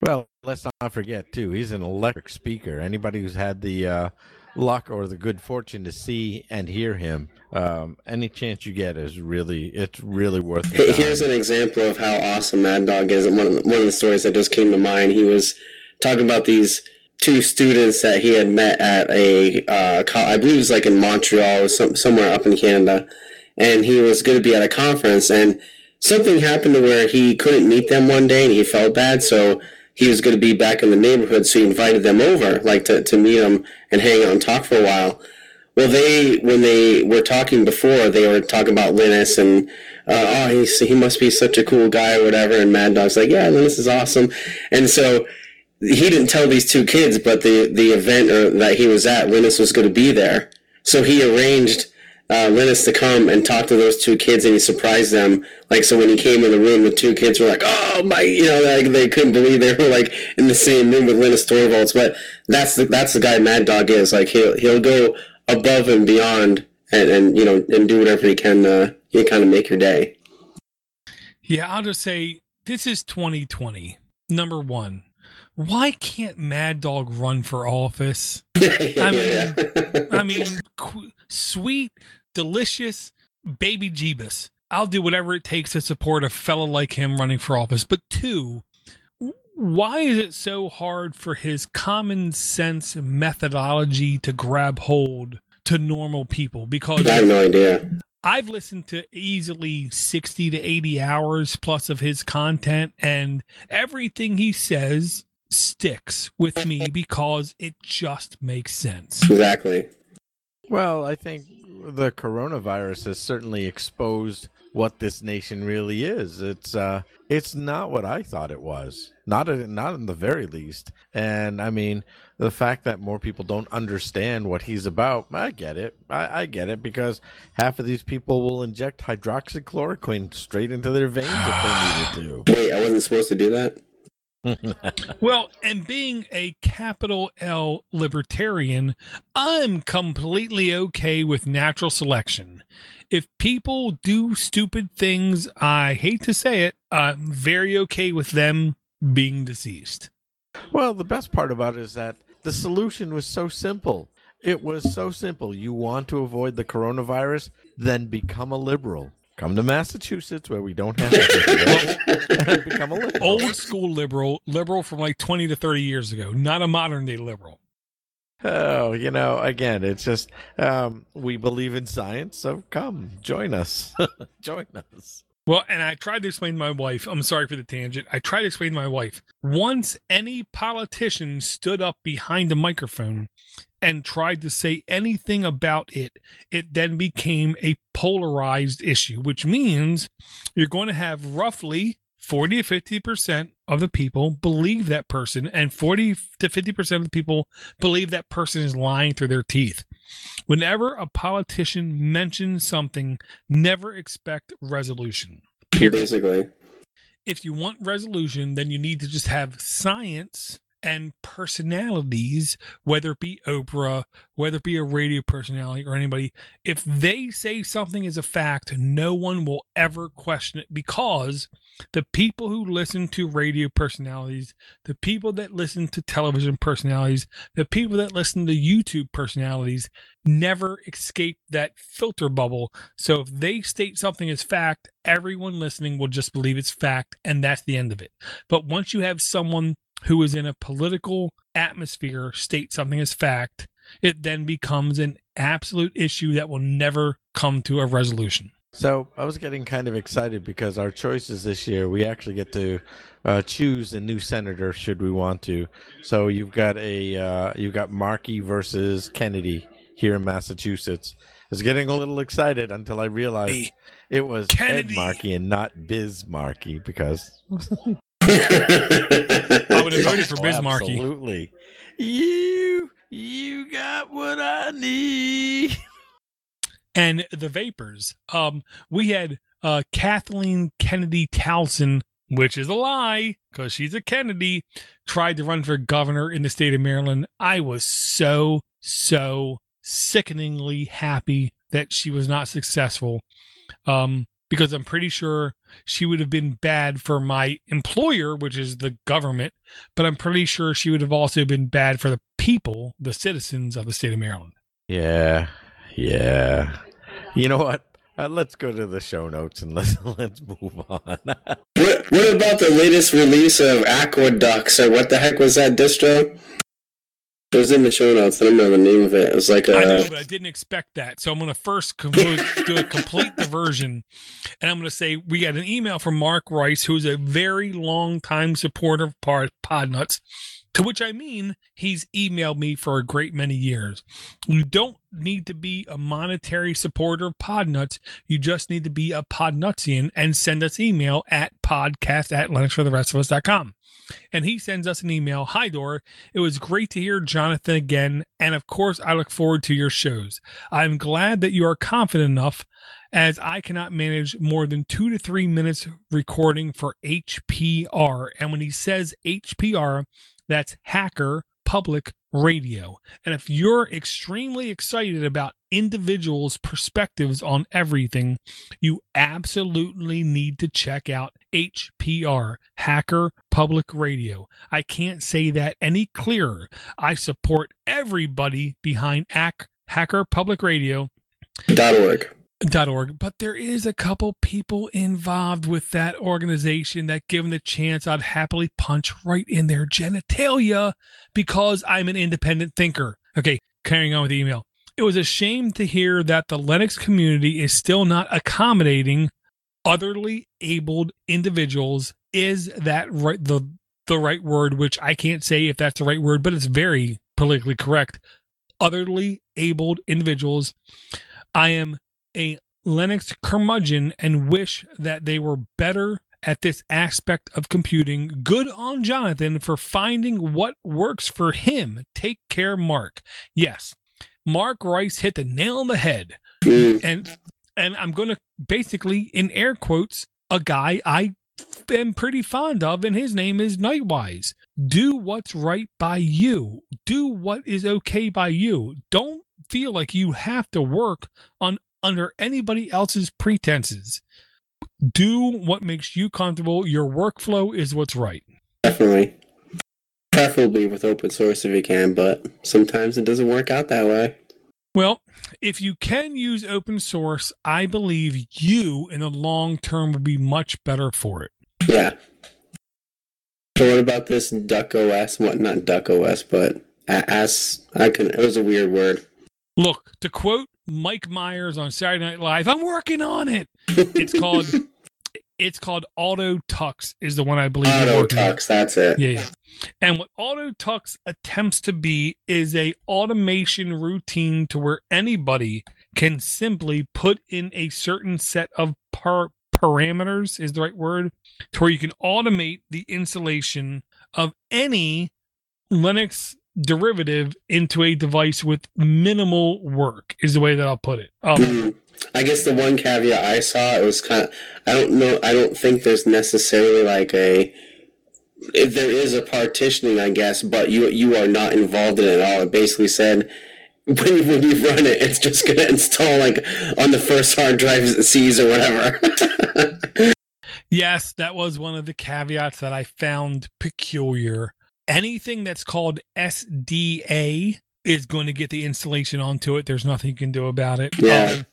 Well, let's not forget too. He's an electric speaker. Anybody who's had the uh, luck or the good fortune to see and hear him, um, any chance you get is really it's really worth. The Here's an example of how awesome Mad Dog is. One of the, one of the stories that just came to mind, he was talking about these two students that he had met at a, uh, I believe it was like in Montreal or some, somewhere up in Canada, and he was going to be at a conference, and something happened to where he couldn't meet them one day, and he felt bad, so he was going to be back in the neighborhood, so he invited them over, like to, to meet him and hang out and talk for a while. Well, they when they were talking before, they were talking about Linus and uh, oh, he's, he must be such a cool guy or whatever. And Mad Dog's like, yeah, Linus is awesome. And so he didn't tell these two kids, but the the event or, that he was at, Linus was going to be there. So he arranged uh, Linus to come and talk to those two kids, and he surprised them. Like so, when he came in the room, the two kids were like, "Oh my!" You know, like they couldn't believe they were like in the same room with Linus Torvalds. But that's the that's the guy Mad Dog is. Like he'll he'll go above and beyond, and, and you know, and do whatever he can. Uh, you kind of make your day. Yeah, I'll just say this is 2020. Number one, why can't Mad Dog run for office? I mean, I mean, qu- sweet, delicious baby Jeebus. I'll do whatever it takes to support a fella like him running for office. But two, why is it so hard for his common sense methodology to grab hold to normal people? Because I have no idea. I've listened to easily 60 to 80 hours plus of his content, and everything he says sticks with me because it just makes sense. Exactly. Well, I think the coronavirus has certainly exposed what this nation really is. It's uh it's not what I thought it was. Not in, not in the very least. And I mean, the fact that more people don't understand what he's about, I get it. I, I get it because half of these people will inject hydroxychloroquine straight into their veins if they needed to. Wait, I wasn't supposed to do that. Well, and being a capital L libertarian, I'm completely okay with natural selection. If people do stupid things, I hate to say it, I'm very okay with them being deceased. Well, the best part about it is that the solution was so simple. It was so simple. You want to avoid the coronavirus, then become a liberal. Come to Massachusetts where we don't have to become a liberal. Old school liberal, liberal from like 20 to 30 years ago, not a modern day liberal. Oh, you know, again, it's just um, we believe in science, so come join us. join us. Well, and I tried to explain to my wife, I'm sorry for the tangent. I tried to explain to my wife once any politician stood up behind a microphone and tried to say anything about it, it then became a polarized issue, which means you're going to have roughly 40 to 50% of the people believe that person, and 40 to 50% of the people believe that person is lying through their teeth. Whenever a politician mentions something, never expect resolution. Basically. If you want resolution, then you need to just have science and personalities, whether it be Oprah, whether it be a radio personality or anybody, if they say something is a fact, no one will ever question it because the people who listen to radio personalities, the people that listen to television personalities, the people that listen to YouTube personalities never escape that filter bubble. So if they state something as fact, everyone listening will just believe it's fact, and that's the end of it. But once you have someone who is in a political atmosphere state something as fact, it then becomes an absolute issue that will never come to a resolution. So I was getting kind of excited because our choices this year, we actually get to uh, choose a new senator should we want to. So you've got a uh, you've got Markey versus Kennedy here in Massachusetts. I was getting a little excited until I realized Hey, it was Kennedy. Ed Markey and not Biz Markie because I would have voted for Oh, Biz Markie. Absolutely. You you got what I need. and the vapors. Um, we had uh, Kathleen Kennedy Towson, which is a lie because she's a Kennedy, tried to run for governor in the state of Maryland. I was so, so sickeningly happy that she was not successful um, because I'm pretty sure she would have been bad for my employer, which is the government, but I'm pretty sure she would have also been bad for the people, the citizens of the state of Maryland. Yeah, yeah. You know what? Uh, let's go to the show notes and let's let's move on. What, what about the latest release of Aqueducts or what the heck was that distro? It was in the show notes. I don't know the name of it. It was like I know, a but I didn't expect that. So I'm going to first do a complete diversion, and I'm going to say we got an email from Mark Rice, who's a very long time supporter of Pod, Podnutz. To which I mean, he's emailed me for a great many years. You don't need to be a monetary supporter of Podnutz. You just need to be a Podnutzian and send us email at podcast at linuxfortherestofus.com. And he sends us an email Hi, Dor. It was great to hear Jonathan again. And of course, I look forward to your shows. I'm glad that you are confident enough as I cannot manage more than two to three minutes recording for HPR. And when he says HPR, that's hacker public radio. And if you're extremely excited about individuals' perspectives on everything, you absolutely need to check out HPR, Hacker Public Radio. I can't say that any clearer. I support everybody behind Hacker Public Radio. Org dot org. But there is a couple people involved with that organization that given the chance. I'd happily punch right in their genitalia because i'm an independent thinker. Okay carrying on with the email. It was a shame to hear that the linux community is still not accommodating otherly abled individuals. Is that right the the right word which i can't say if that's the right word but it's very politically correct. Otherly abled individuals. I am a Linux curmudgeon and wish that they were better at this aspect of computing. Good on Jonathan for finding what works for him. Take care, Mark. Yes, Mark Rice hit the nail on the head. Mm. and and I'm going to basically, in air quotes, a guy I am pretty fond of, and his name is Knightwise. Do what's right by you. Do what is okay by you. Don't feel like you have to work on under anybody else's pretenses. Do what makes you comfortable. Your workflow is what's right. Definitely. Preferably with open source if you can, but sometimes it doesn't work out that way. Well, if you can use open source, I believe you in the long term will be much better for it. Yeah. So what about this Duck OS? What not Duck OS, but as I can it was a weird word. Look, to quote Mike Myers on Saturday Night Live. I'm working on it. It's called it's called Auto Tux is the one I believe. Auto Tux, that's it. Yeah, yeah. And what Auto Tux attempts to be is a automation routine to where anybody can simply put in a certain set of par- parameters is the right word to where you can automate the installation of any Linux derivative into a device with minimal work is the way that I'll put it. Um, mm-hmm. I guess the one caveat I saw it was kind of I don't know I don't think there's necessarily like a if there is a partitioning I guess but you you are not involved in it at all. It basically said when when you run it it's just gonna install like on the first hard drive it sees or whatever. yes, that was one of the caveats that I found peculiar anything that's called SDA is going to get the installation onto it. There's nothing you can do about it. Yeah. Um,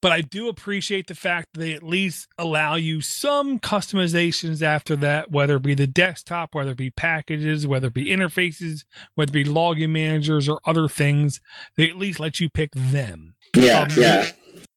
but I do appreciate the fact that they at least allow you some customizations after that, whether it be the desktop, whether it be packages, whether it be interfaces, whether it be login managers or other things. They at least let you pick them. Yeah, um, yeah.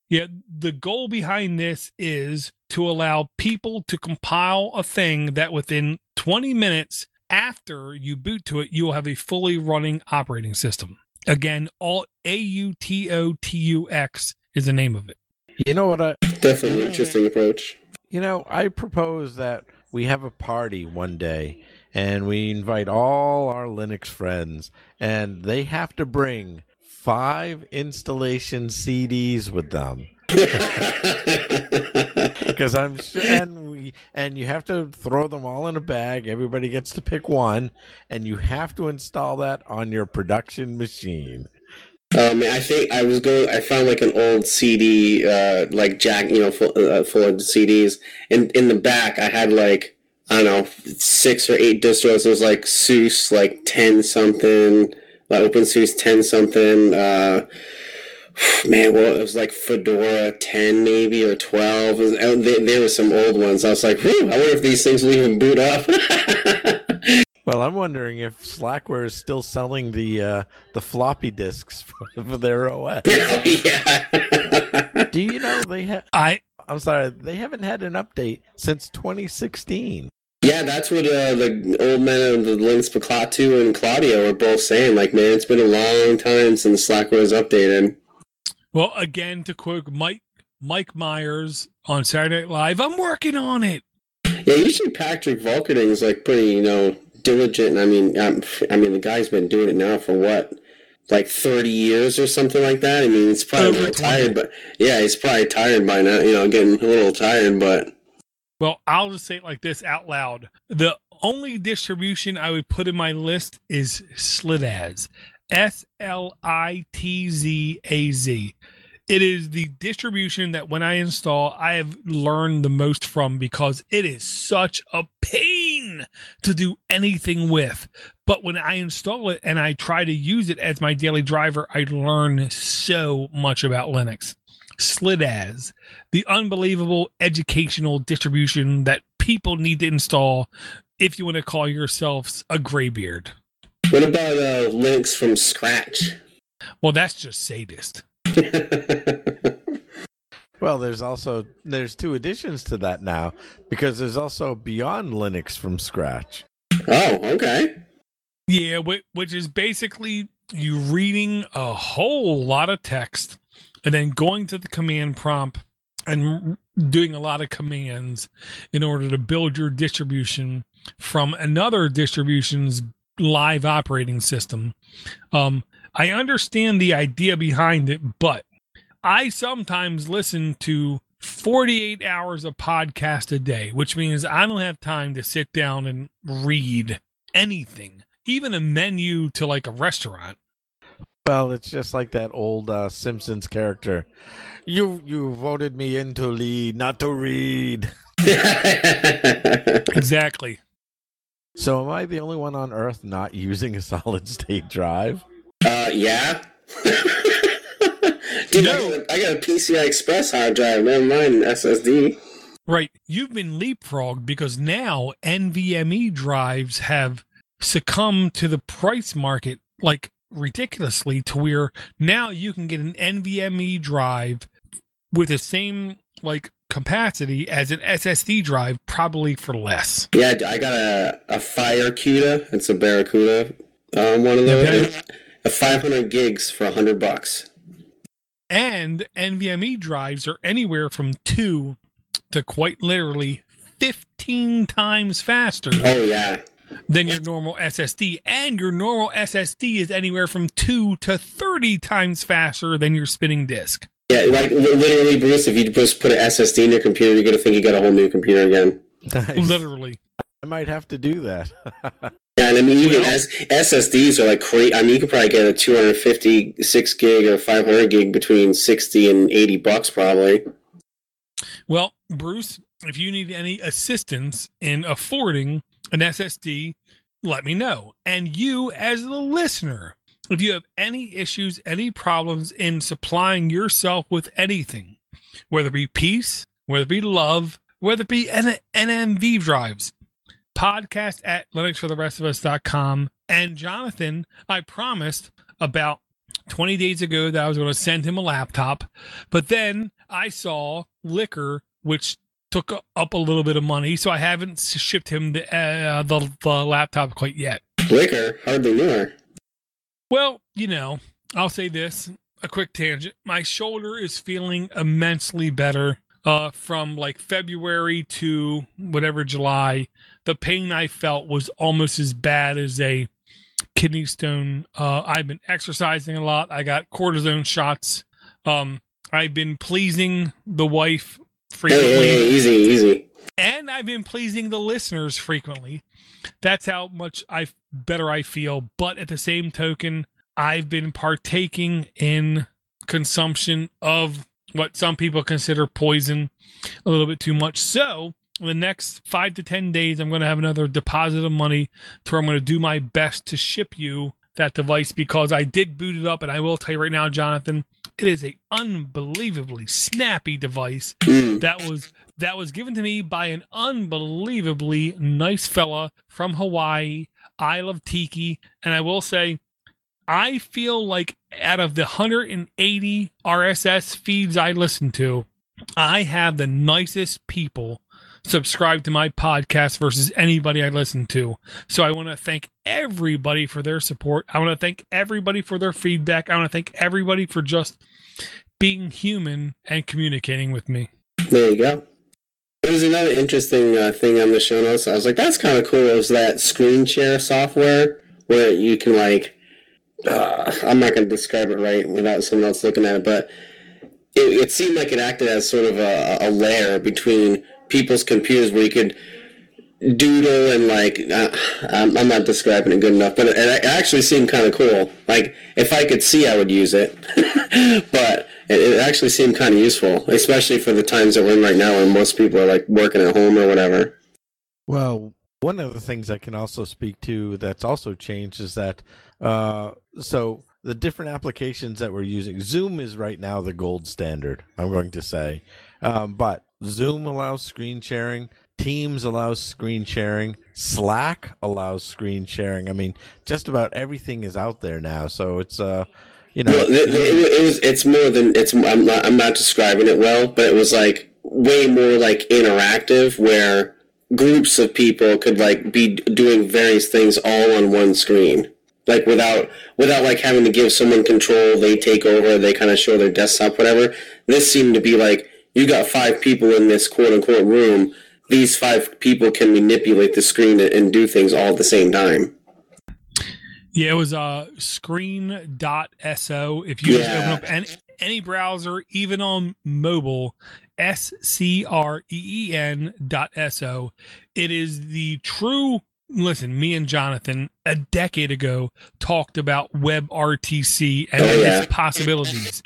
Yeah, the goal behind this is to allow people to compile a thing that within 20 minutes after you boot to it, you will have a fully running operating system. Again, all A U T O T U X is the name of it. You know what? I, Definitely interesting approach. You know, I propose that we have a party one day and we invite all our Linux friends, and they have to bring five installation CDs with them. Because I'm and we, and you have to throw them all in a bag. Everybody gets to pick one, and you have to install that on your production machine. Um, I think I was going. I found like an old CD, uh, like jack, you know, full, uh, full of CDs. And in the back, I had like I don't know, six or eight distros. It was like SUSE, like ten something, like OpenSUSE ten something. Uh, man, well, it was like Fedora 10 maybe or 12. Was, there, there were some old ones. I was like, I wonder if these things will even boot up. well, I'm wondering if Slackware is still selling the uh, the floppy disks for, for their OS. yeah. Do you know they have? I I'm sorry, they haven't had an update since 2016. Yeah, that's what uh, the old men of the Linux Klaatu and Claudio were both saying. Like, man, it's been a long time since Slackware was updated. Well, again, to quote Mike Mike Myers on Saturday Night Live, I'm working on it. Yeah, usually Patrick Volkerding is like pretty, you know, diligent. I mean, um, I mean, the guy's been doing it now for what, like thirty years or something like that. I mean, he's probably Over not tired, but yeah, he's probably tired by now. You know, getting a little tired, but Well, I'll just say it like this out loud. The only distribution I would put in my list is Slitaz. S L I T Z A Z. It is the distribution that when I install, I have learned the most from because it is such a pain to do anything with. But when I install it and I try to use it as my daily driver, I learn so much about Linux. Slitaz, the unbelievable educational distribution that people need to install if you want to call yourselves a graybeard. What about uh, Linux from scratch? Well, that's just sadist. Well, there's also there's two additions to that now because there's also Beyond Linux from scratch. oh, okay. Yeah, whi- which is basically you reading a whole lot of text and then going to the command prompt and doing a lot of commands in order to build your distribution from another distribution's live operating system. Um, I understand the idea behind it, but I sometimes listen to 48 hours of podcast a day, which means I don't have time to sit down and read anything, even a menu to like a restaurant. Well, it's just like that old uh, Simpsons character. You you voted me in to lead, not to read. Exactly. So am I the only one on Earth not using a solid state drive? uh, yeah. Dude, No. I, got a, I got a PCI Express hard drive. Never mind SSD. Right. You've been leapfrogged because now NVMe drives have succumbed to the price market like ridiculously to where now you can get an NVMe drive with the same like capacity as an SSD drive probably for less. Yeah, I got a, a FireCuda. It's a Barracuda. Um, one of those. Okay. A 500 gigs for 100 bucks. And NVMe drives are anywhere from 2 to quite literally 15 times faster Oh, yeah. than your normal SSD. And your normal SSD is anywhere from 2 to 30 times faster than your spinning disk. Yeah, like literally, Bruce, if you just put an SSD in your computer, you're going to think you got a whole new computer again. Nice. Literally. I might have to do that. Yeah, and I mean, even Well- S- SSDs are like crazy. I mean, you could probably get a 256 gig or 500 gig between 60 and 80 bucks, probably. Well, Bruce, if you need any assistance in affording an SSD, let me know. And you, as the listener, if you have any issues, any problems in supplying yourself with anything, whether it be peace, whether it be love, whether it be N- NMV drives, podcast at linuxfortherestofus.com. And Jonathan, I promised about 20 days ago that I was going to send him a laptop, but then I saw Liquor, which took up a little bit of money, so I haven't shipped him the, uh, the, the laptop quite yet. Liquor, hardly knew her. Well, you know, I'll say this a quick tangent. My shoulder is feeling immensely better uh, from like February to whatever July. The pain I felt was almost as bad as a kidney stone. Uh, I've been exercising a lot. I got cortisone shots. Um, I've been pleasing the wife Hey, frequently hey, hey, easy, easy. And I've been pleasing the listeners frequently. That's how much I better I feel. But at the same token, I've been partaking in consumption of what some people consider poison a little bit too much. So the next five to ten days, I'm going to have another deposit of money to where I'm going to do my best to ship you that device because I did boot it up, and I will tell you right now, Jonathan, it is a unbelievably snappy device Mm. that was that was given to me by an unbelievably nice fella from Hawaii, Isle of Tiki, and I will say I feel like out of the 180 RSS feeds I listen to, I have the nicest people subscribe to my podcast versus anybody I listen to. So I want to thank everybody for their support. I want to thank everybody for their feedback. I want to thank everybody for just being human and communicating with me. There you go. There's another interesting uh, thing on the show notes. I was like, that's kind of cool. Is that screen share software where you can like, uh, I'm not going to describe it right without someone else looking at it, but it, it seemed like it acted as sort of a, a layer between people's computers where you could doodle and like uh, I'm, I'm not describing it good enough, but it, it actually seemed kind of cool. Like if I could see, I would use it, but it, actually seemed kind of useful, especially for the times that we're in right now, where most people are like working at home or whatever. Well, one of the things I can also speak to that's also changed is that uh, so the different applications that we're using. Zoom is right now the gold standard. I'm going to say, um, but Zoom allows screen sharing. Teams allows screen sharing. Slack allows screen sharing. I mean, just about everything is out there now. So it's uh, you know, Well, it, it, was. It's more than it's. I'm not. I'm not describing it well, but it was like way more like interactive, where groups of people could like be doing various things all on one screen, like without without like having to give someone control. They take over. They kind of show their desktop, whatever. This seemed to be like you got five people in this quote unquote room. These five people can manipulate the screen and, and do things all at the same time. Yeah, it was uh screen.so. If you just open up any, any browser, even on mobile, S C R E E N dot S O, it is the true listen, me and Jonathan a decade ago talked about WebRTC and Oh, yeah. its possibilities.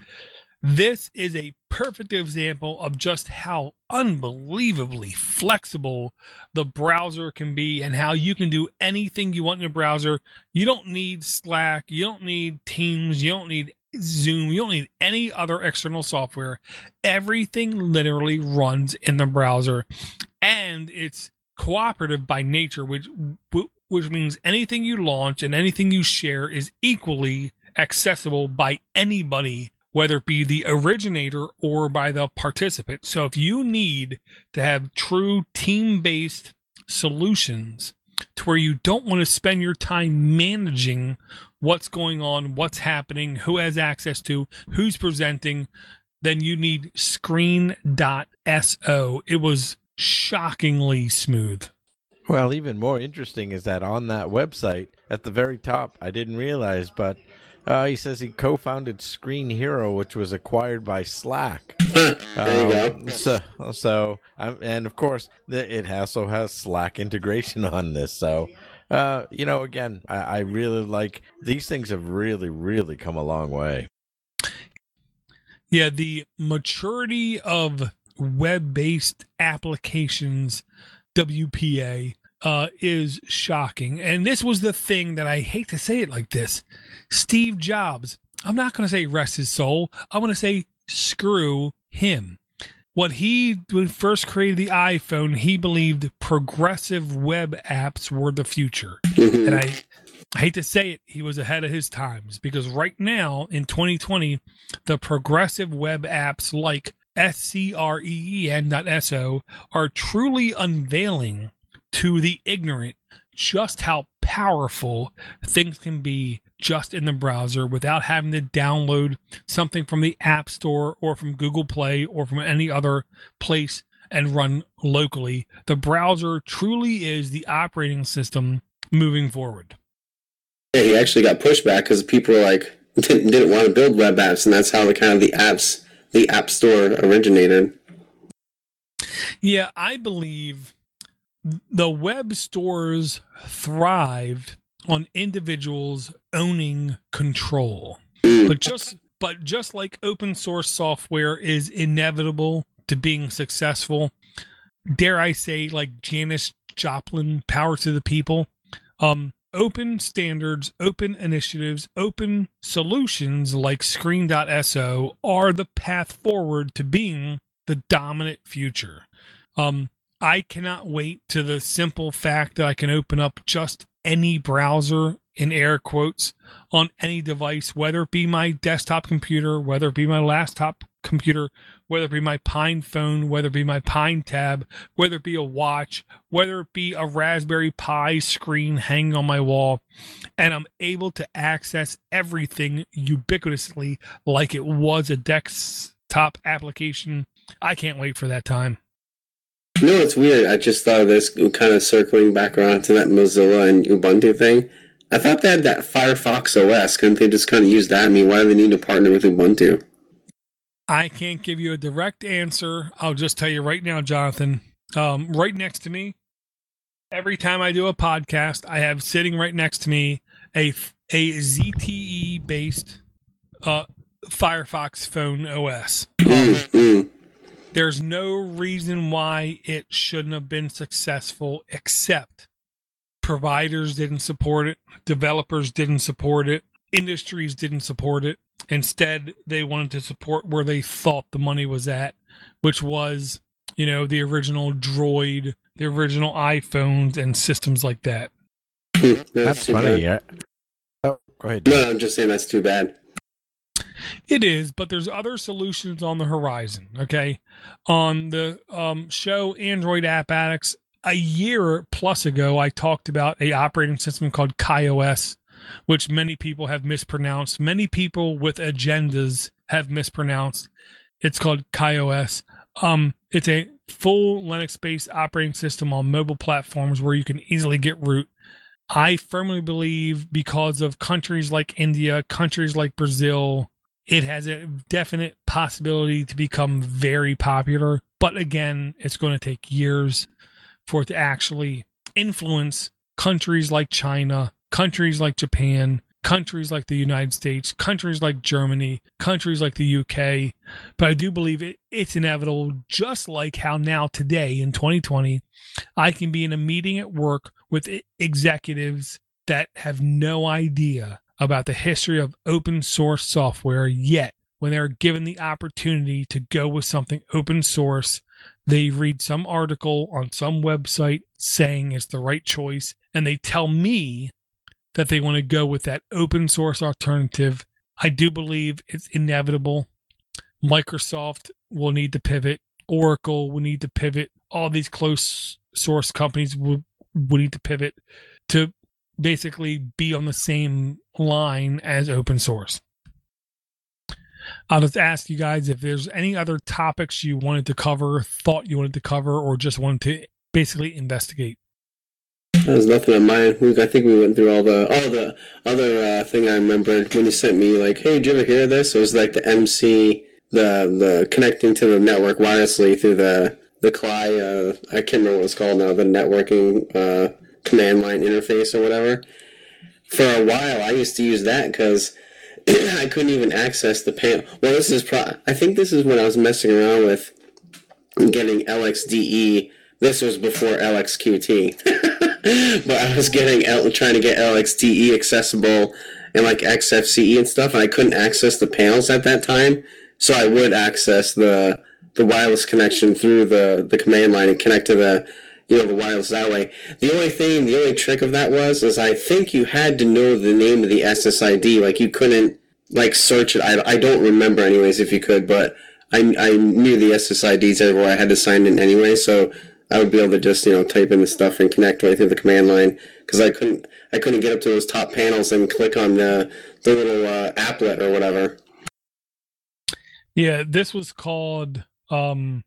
This is a perfect example of just how unbelievably flexible the browser can be and how you can do anything you want in your browser. You don't need Slack, you don't need Teams, you don't need Zoom, you don't need any other external software. Everything literally runs in the browser and it's cooperative by nature which which means anything you launch and anything you share is equally accessible by anybody whether it be the originator or by the participant. So if you need to have true team based solutions to where you don't want to spend your time managing what's going on, what's happening, who has access to, who's presenting, then you need screen.so. It was shockingly smooth. Well, even more interesting is that on that website at the very top, I didn't realize, but uh, he says he co-founded Screenhero, which was acquired by Slack. there you go. Um, So, so, um, and of course, the, it also has Slack integration on this. So, uh, you know, again, I, I really like these things. Have really, really come a long way. Yeah, the maturity of web based applications, WPA, uh, is shocking. And this was the thing that I hate to say it like this Steve Jobs, I'm not going to say rest his soul, I'm going to say screw him. What he when he first created the iPhone, he believed progressive web apps were the future. Mhm. And I, I hate to say it, he was ahead of his times because right now in 2020, the progressive web apps like screen.so are truly unveiling to the ignorant just how powerful things can be just in the browser without having to download something from the App Store or from Google Play or from any other place and run locally. The browser truly is the operating system moving forward. Yeah, he actually got pushback because people like didn't, didn't want to build web apps, and that's how the kind of the apps, the App Store originated. Yeah, I believe the web stores thrived on individuals owning control. Mm. But just but just like open source software is inevitable to being successful, dare I say like Janis Joplin, power to the people. Um open standards, open initiatives, open solutions like screen.so are the path forward to being the dominant future. Um, I cannot wait to the simple fact that I can open up just any browser in air quotes on any device, whether it be my desktop computer, whether it be my laptop computer, whether it be my PinePhone, whether it be my PineTab, whether it be a watch, whether it be a Raspberry Pi screen hanging on my wall, and I'm able to access everything ubiquitously like it was a desktop application. I can't wait for that time. You it's weird? I just thought of this kind of circling back around to that Mozilla and Ubuntu thing. I thought they had that Firefox OS. Couldn't they just kind of use that? I mean, why do they need to partner with Ubuntu? I can't give you a direct answer. I'll just tell you right now, Jonathan. Um, right next to me, every time I do a podcast, I have sitting right next to me a a ZTE based uh, Firefox phone OS. Mm-hmm. There's no reason why it shouldn't have been successful, except providers didn't support it, developers didn't support it, industries didn't support it. Instead, they wanted to support where they thought the money was at, which was, you know, the original Droid, the original iPhones, and systems like that. Hmm, that's, That's funny. bad. Yeah. Oh, go ahead. No, I'm just saying that's too bad. It is, but there's other solutions on the horizon. Okay. On the um, show Android App Addicts, a year plus ago, I talked about a operating system called KaiOS, which many people have mispronounced. Many people with agendas have mispronounced. It's called KaiOS. Um, it's a full Linux-based operating system on mobile platforms where you can easily get root. I firmly believe because of countries like India, countries like Brazil, it has a definite possibility to become very popular. But again, it's going to take years for it to actually influence countries like China, countries like Japan, countries like the United States, countries like Germany, countries like the UK. But I do believe it, it's inevitable, just like how now, today in 2020, I can be in a meeting at work with executives that have no idea about the history of open source software yet when they're given the opportunity to go with something open source they read some article on some website saying it's the right choice and they tell me that they want to go with that open source alternative. I do believe it's inevitable. Microsoft will need to pivot. Oracle will need to pivot. All these close source companies will, will need to pivot to basically be on the same line as open source. I'll just ask you guys if there's any other topics you wanted to cover, thought you wanted to cover, or just wanted to basically investigate. There's nothing on. We, I think we went through all the all the other uh, thing I remembered when you sent me like, hey, did you ever hear this? It was like the MC, the the connecting to the network wirelessly through the the CLI. Uh, I can't remember what it's called now. The networking uh, command line interface or whatever. For a while, I used to use that because I couldn't even access the panel. Well, this is pro- I think this is when I was messing around with getting LXDE. This was before LXQT, but I was getting L- trying to get LXDE accessible and like XFCE and stuff, and I couldn't access the panels at that time. So I would access the the wireless connection through the the command line and connect to the you know the wireless that way. The only thing, the only trick of that was, is I think you had to know the name of the SSID. Like you couldn't like search it. I, I don't remember anyways if you could, but I I knew the SSIDs everywhere. I had to sign in anyway, so I would be able to just you know type in the stuff and connect right through the command line because I couldn't I couldn't get up to those top panels and click on the the little uh, applet or whatever. Yeah, this was called um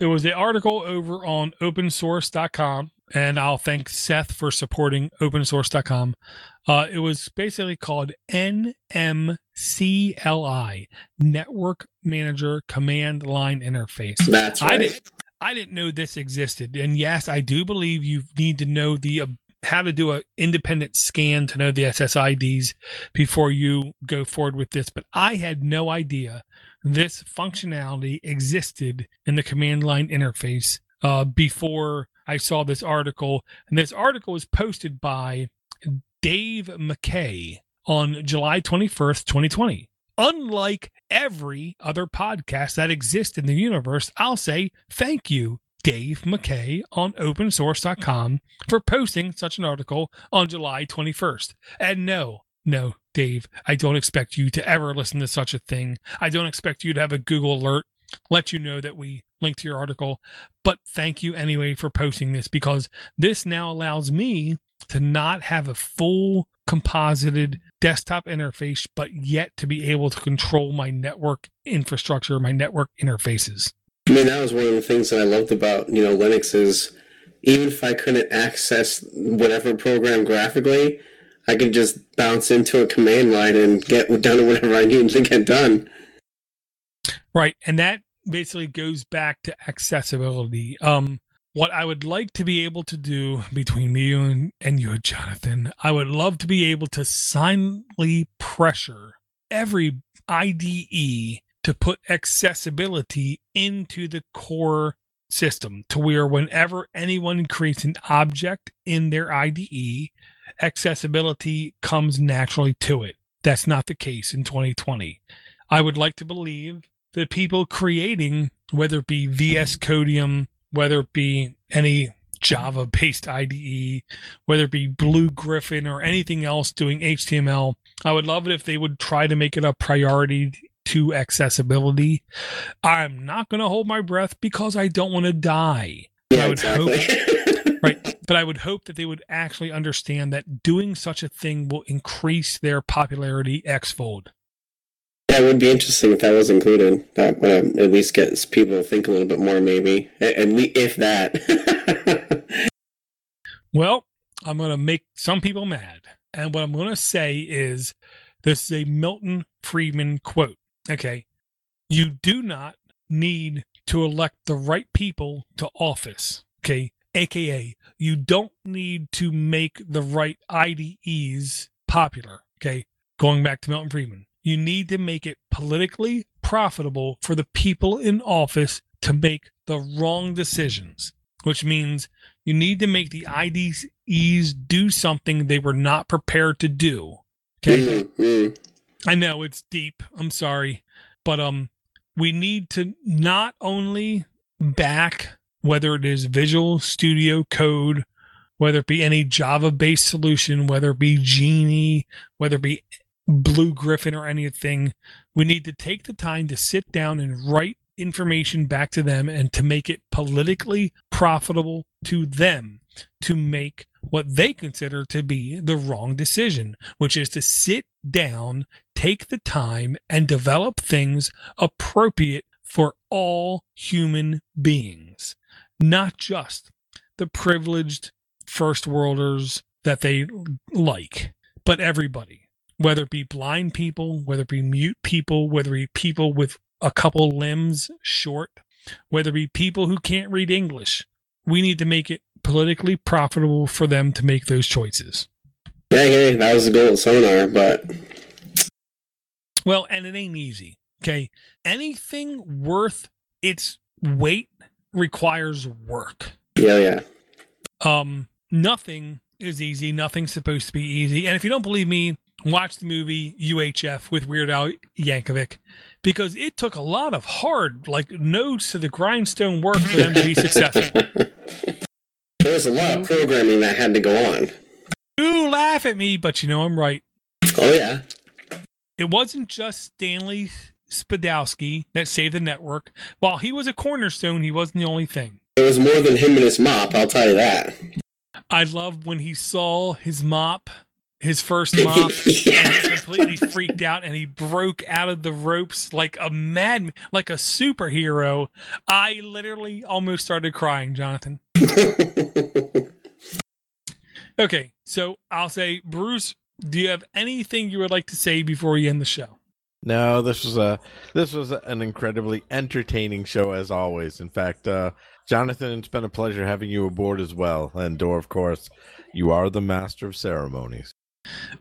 it was an article over on opensource.com and I'll thank Seth for supporting opensource.com. Uh it was basically called NMCLI, Network Manager Command Line Interface. That's I right. didn't I didn't know this existed. And yes, I do believe you need to know the uh, how to do an independent scan to know the SSIDs before you go forward with this. But I had no idea this functionality existed in the command line interface uh, before I saw this article. And this article was posted by Dave McKay on July 21st, 2020. Unlike every other podcast that exists in the universe, I'll say thank you, Dave McKay on opensource.com for posting such an article on July 21st. And no, no, Dave, I don't expect you to ever listen to such a thing. I don't expect you to have a Google alert let you know that we linked to your article. But thank you anyway for posting this because this now allows me to not have a full composited desktop interface, but yet to be able to control my network infrastructure, my network interfaces. I mean, that was one of the things that I loved about you know Linux is even if I couldn't access whatever program graphically, I could just bounce into a command line and get done whatever I need to get done. Right, and that basically goes back to accessibility. Um, what I would like to be able to do between me and, and you, Jonathan, I would love to be able to silently pressure every IDE to put accessibility into the core system to where whenever anyone creates an object in their IDE, accessibility comes naturally to it. That's not the case in 2020. I would like to believe that people creating, whether it be VS Codium, whether it be any Java based IDE, whether it be BlueGriffon or anything else doing HTML, I would love it if they would try to make it a priority to accessibility. I'm not going to hold my breath because I don't want to die. Yeah, I would exactly. hope right but i would hope that they would actually understand that doing such a thing will increase their popularity x-fold that would be interesting if that was included. That would um, at least gets people to think a little bit more, maybe. At least if that. well i'm going to make some people mad and what i'm going to say is this is a milton friedman quote okay you do not need to elect the right people to office okay aka you don't need to make the right IDEs popular. Okay. Going back to Milton Friedman, you need to make it politically profitable for the people in office to make the wrong decisions, which means you need to make the IDEs do something they were not prepared to do. Okay. Mm-hmm. I know it's deep. I'm sorry. But um we need to not only back whether it is Visual Studio Code, whether it be any Java based solution, whether it be Geany, whether it be BlueGriffon or anything, we need to take the time to sit down and write information back to them and to make it politically profitable to them to make what they consider to be the wrong decision, which is to sit down, take the time, and develop things appropriate for all human beings not just the privileged first worlders that they like, but everybody, whether it be blind people, whether it be mute people, whether it be people with a couple limbs short, whether it be people who can't read English. We need to make it politically profitable for them to make those choices. Yeah, yeah, that was the goal of Sonar, but well, and it ain't easy. Okay, anything worth its weight requires work. Yeah, yeah. Um, nothing is easy. Nothing's supposed to be easy. And if you don't believe me, watch the movie UHF with Weird Al Yankovic because it took a lot of hard, like nodes to the grindstone work for them to be successful. There was a lot of programming that had to go on. You laugh at me, but you know I'm right. Oh yeah. It wasn't just Stanley Spadowski that saved the network. While he was a cornerstone, he wasn't the only thing. It was more than him and his mop, I'll tell you that. I love when he saw his mop, his first mop, yeah. and he completely freaked out and he broke out of the ropes like a mad like a superhero. I literally almost started crying, Jonathan. Okay, so I'll say, Bruce, do you have anything you would like to say before we end the show? No, this was a this was an incredibly entertaining show as always. In fact, uh, Jonathan, it's been a pleasure having you aboard as well. And Dor, of course, you are the master of ceremonies.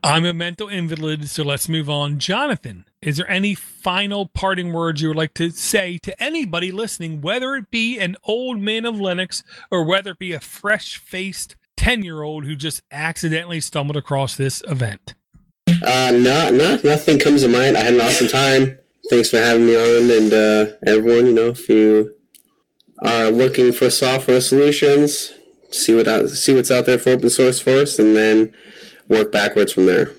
I'm a mental invalid, so let's move on. Jonathan, is there any final parting words you would like to say to anybody listening, whether it be an old man of Linux or whether it be a fresh faced 10 year old who just accidentally stumbled across this event? Uh, no, no, nothing comes to mind. I had an awesome time. Thanks for having me on, and uh, everyone, you know, if you are looking for software solutions, see what out, see what's out there for open source first, and then work backwards from there.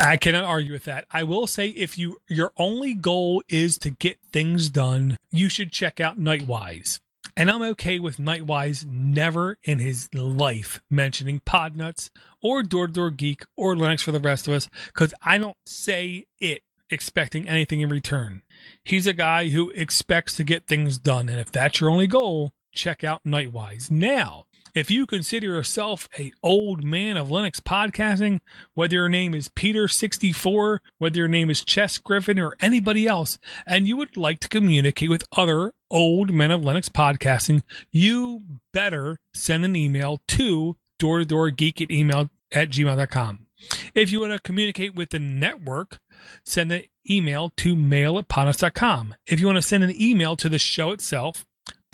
I cannot argue with that. I will say if you your only goal is to get things done, you should check out Knightwise. And I'm okay with Knightwise never in his life mentioning Podnutz or Door to Door Geek or Linux for the rest of us because I don't say it expecting anything in return. He's a guy who expects to get things done. And if that's your only goal, check out Knightwise. Now, if you consider yourself a old man of Linux podcasting, whether your name is Peter64, whether your name is Chess Griffin or anybody else, and you would like to communicate with other old men of Linux podcasting, you better send an email to door to door geek at email at gmail.com. If you want to communicate with the network, send an email to mail at podnutz.com. If you want to send an email to the show itself,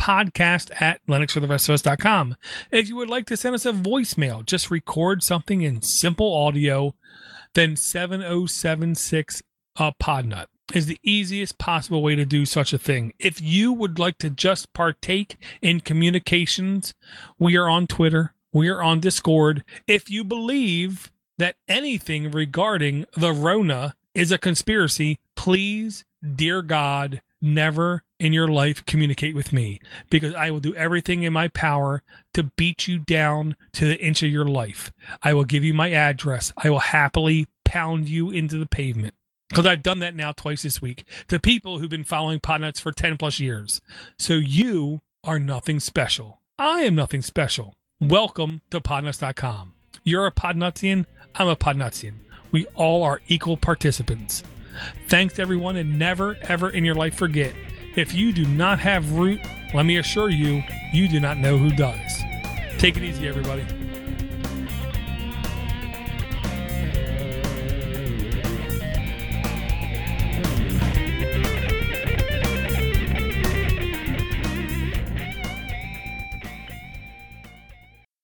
podcast at linuxfortherestofus.com. If you would like to send us a voicemail, just record something in simple audio, then 7076 uh, Podnut is the easiest possible way to do such a thing. If you would like to just partake in communications, we are on Twitter, we are on Discord. If you believe that anything regarding the Rona is a conspiracy, please, dear God, never in your life communicate with me because I will do everything in my power to beat you down to the inch of your life. I will give you my address. I will happily pound you into the pavement because I've done that now twice this week to people who've been following Podnutz for 10 plus years. So you are nothing special. I am nothing special. Welcome to podnutz.com. You're a Podnutzian. I'm a Podnutzian. We all are equal participants. Thanks, everyone, and never, ever in your life forget if you do not have root, let me assure you, you do not know who does. Take it easy, everybody.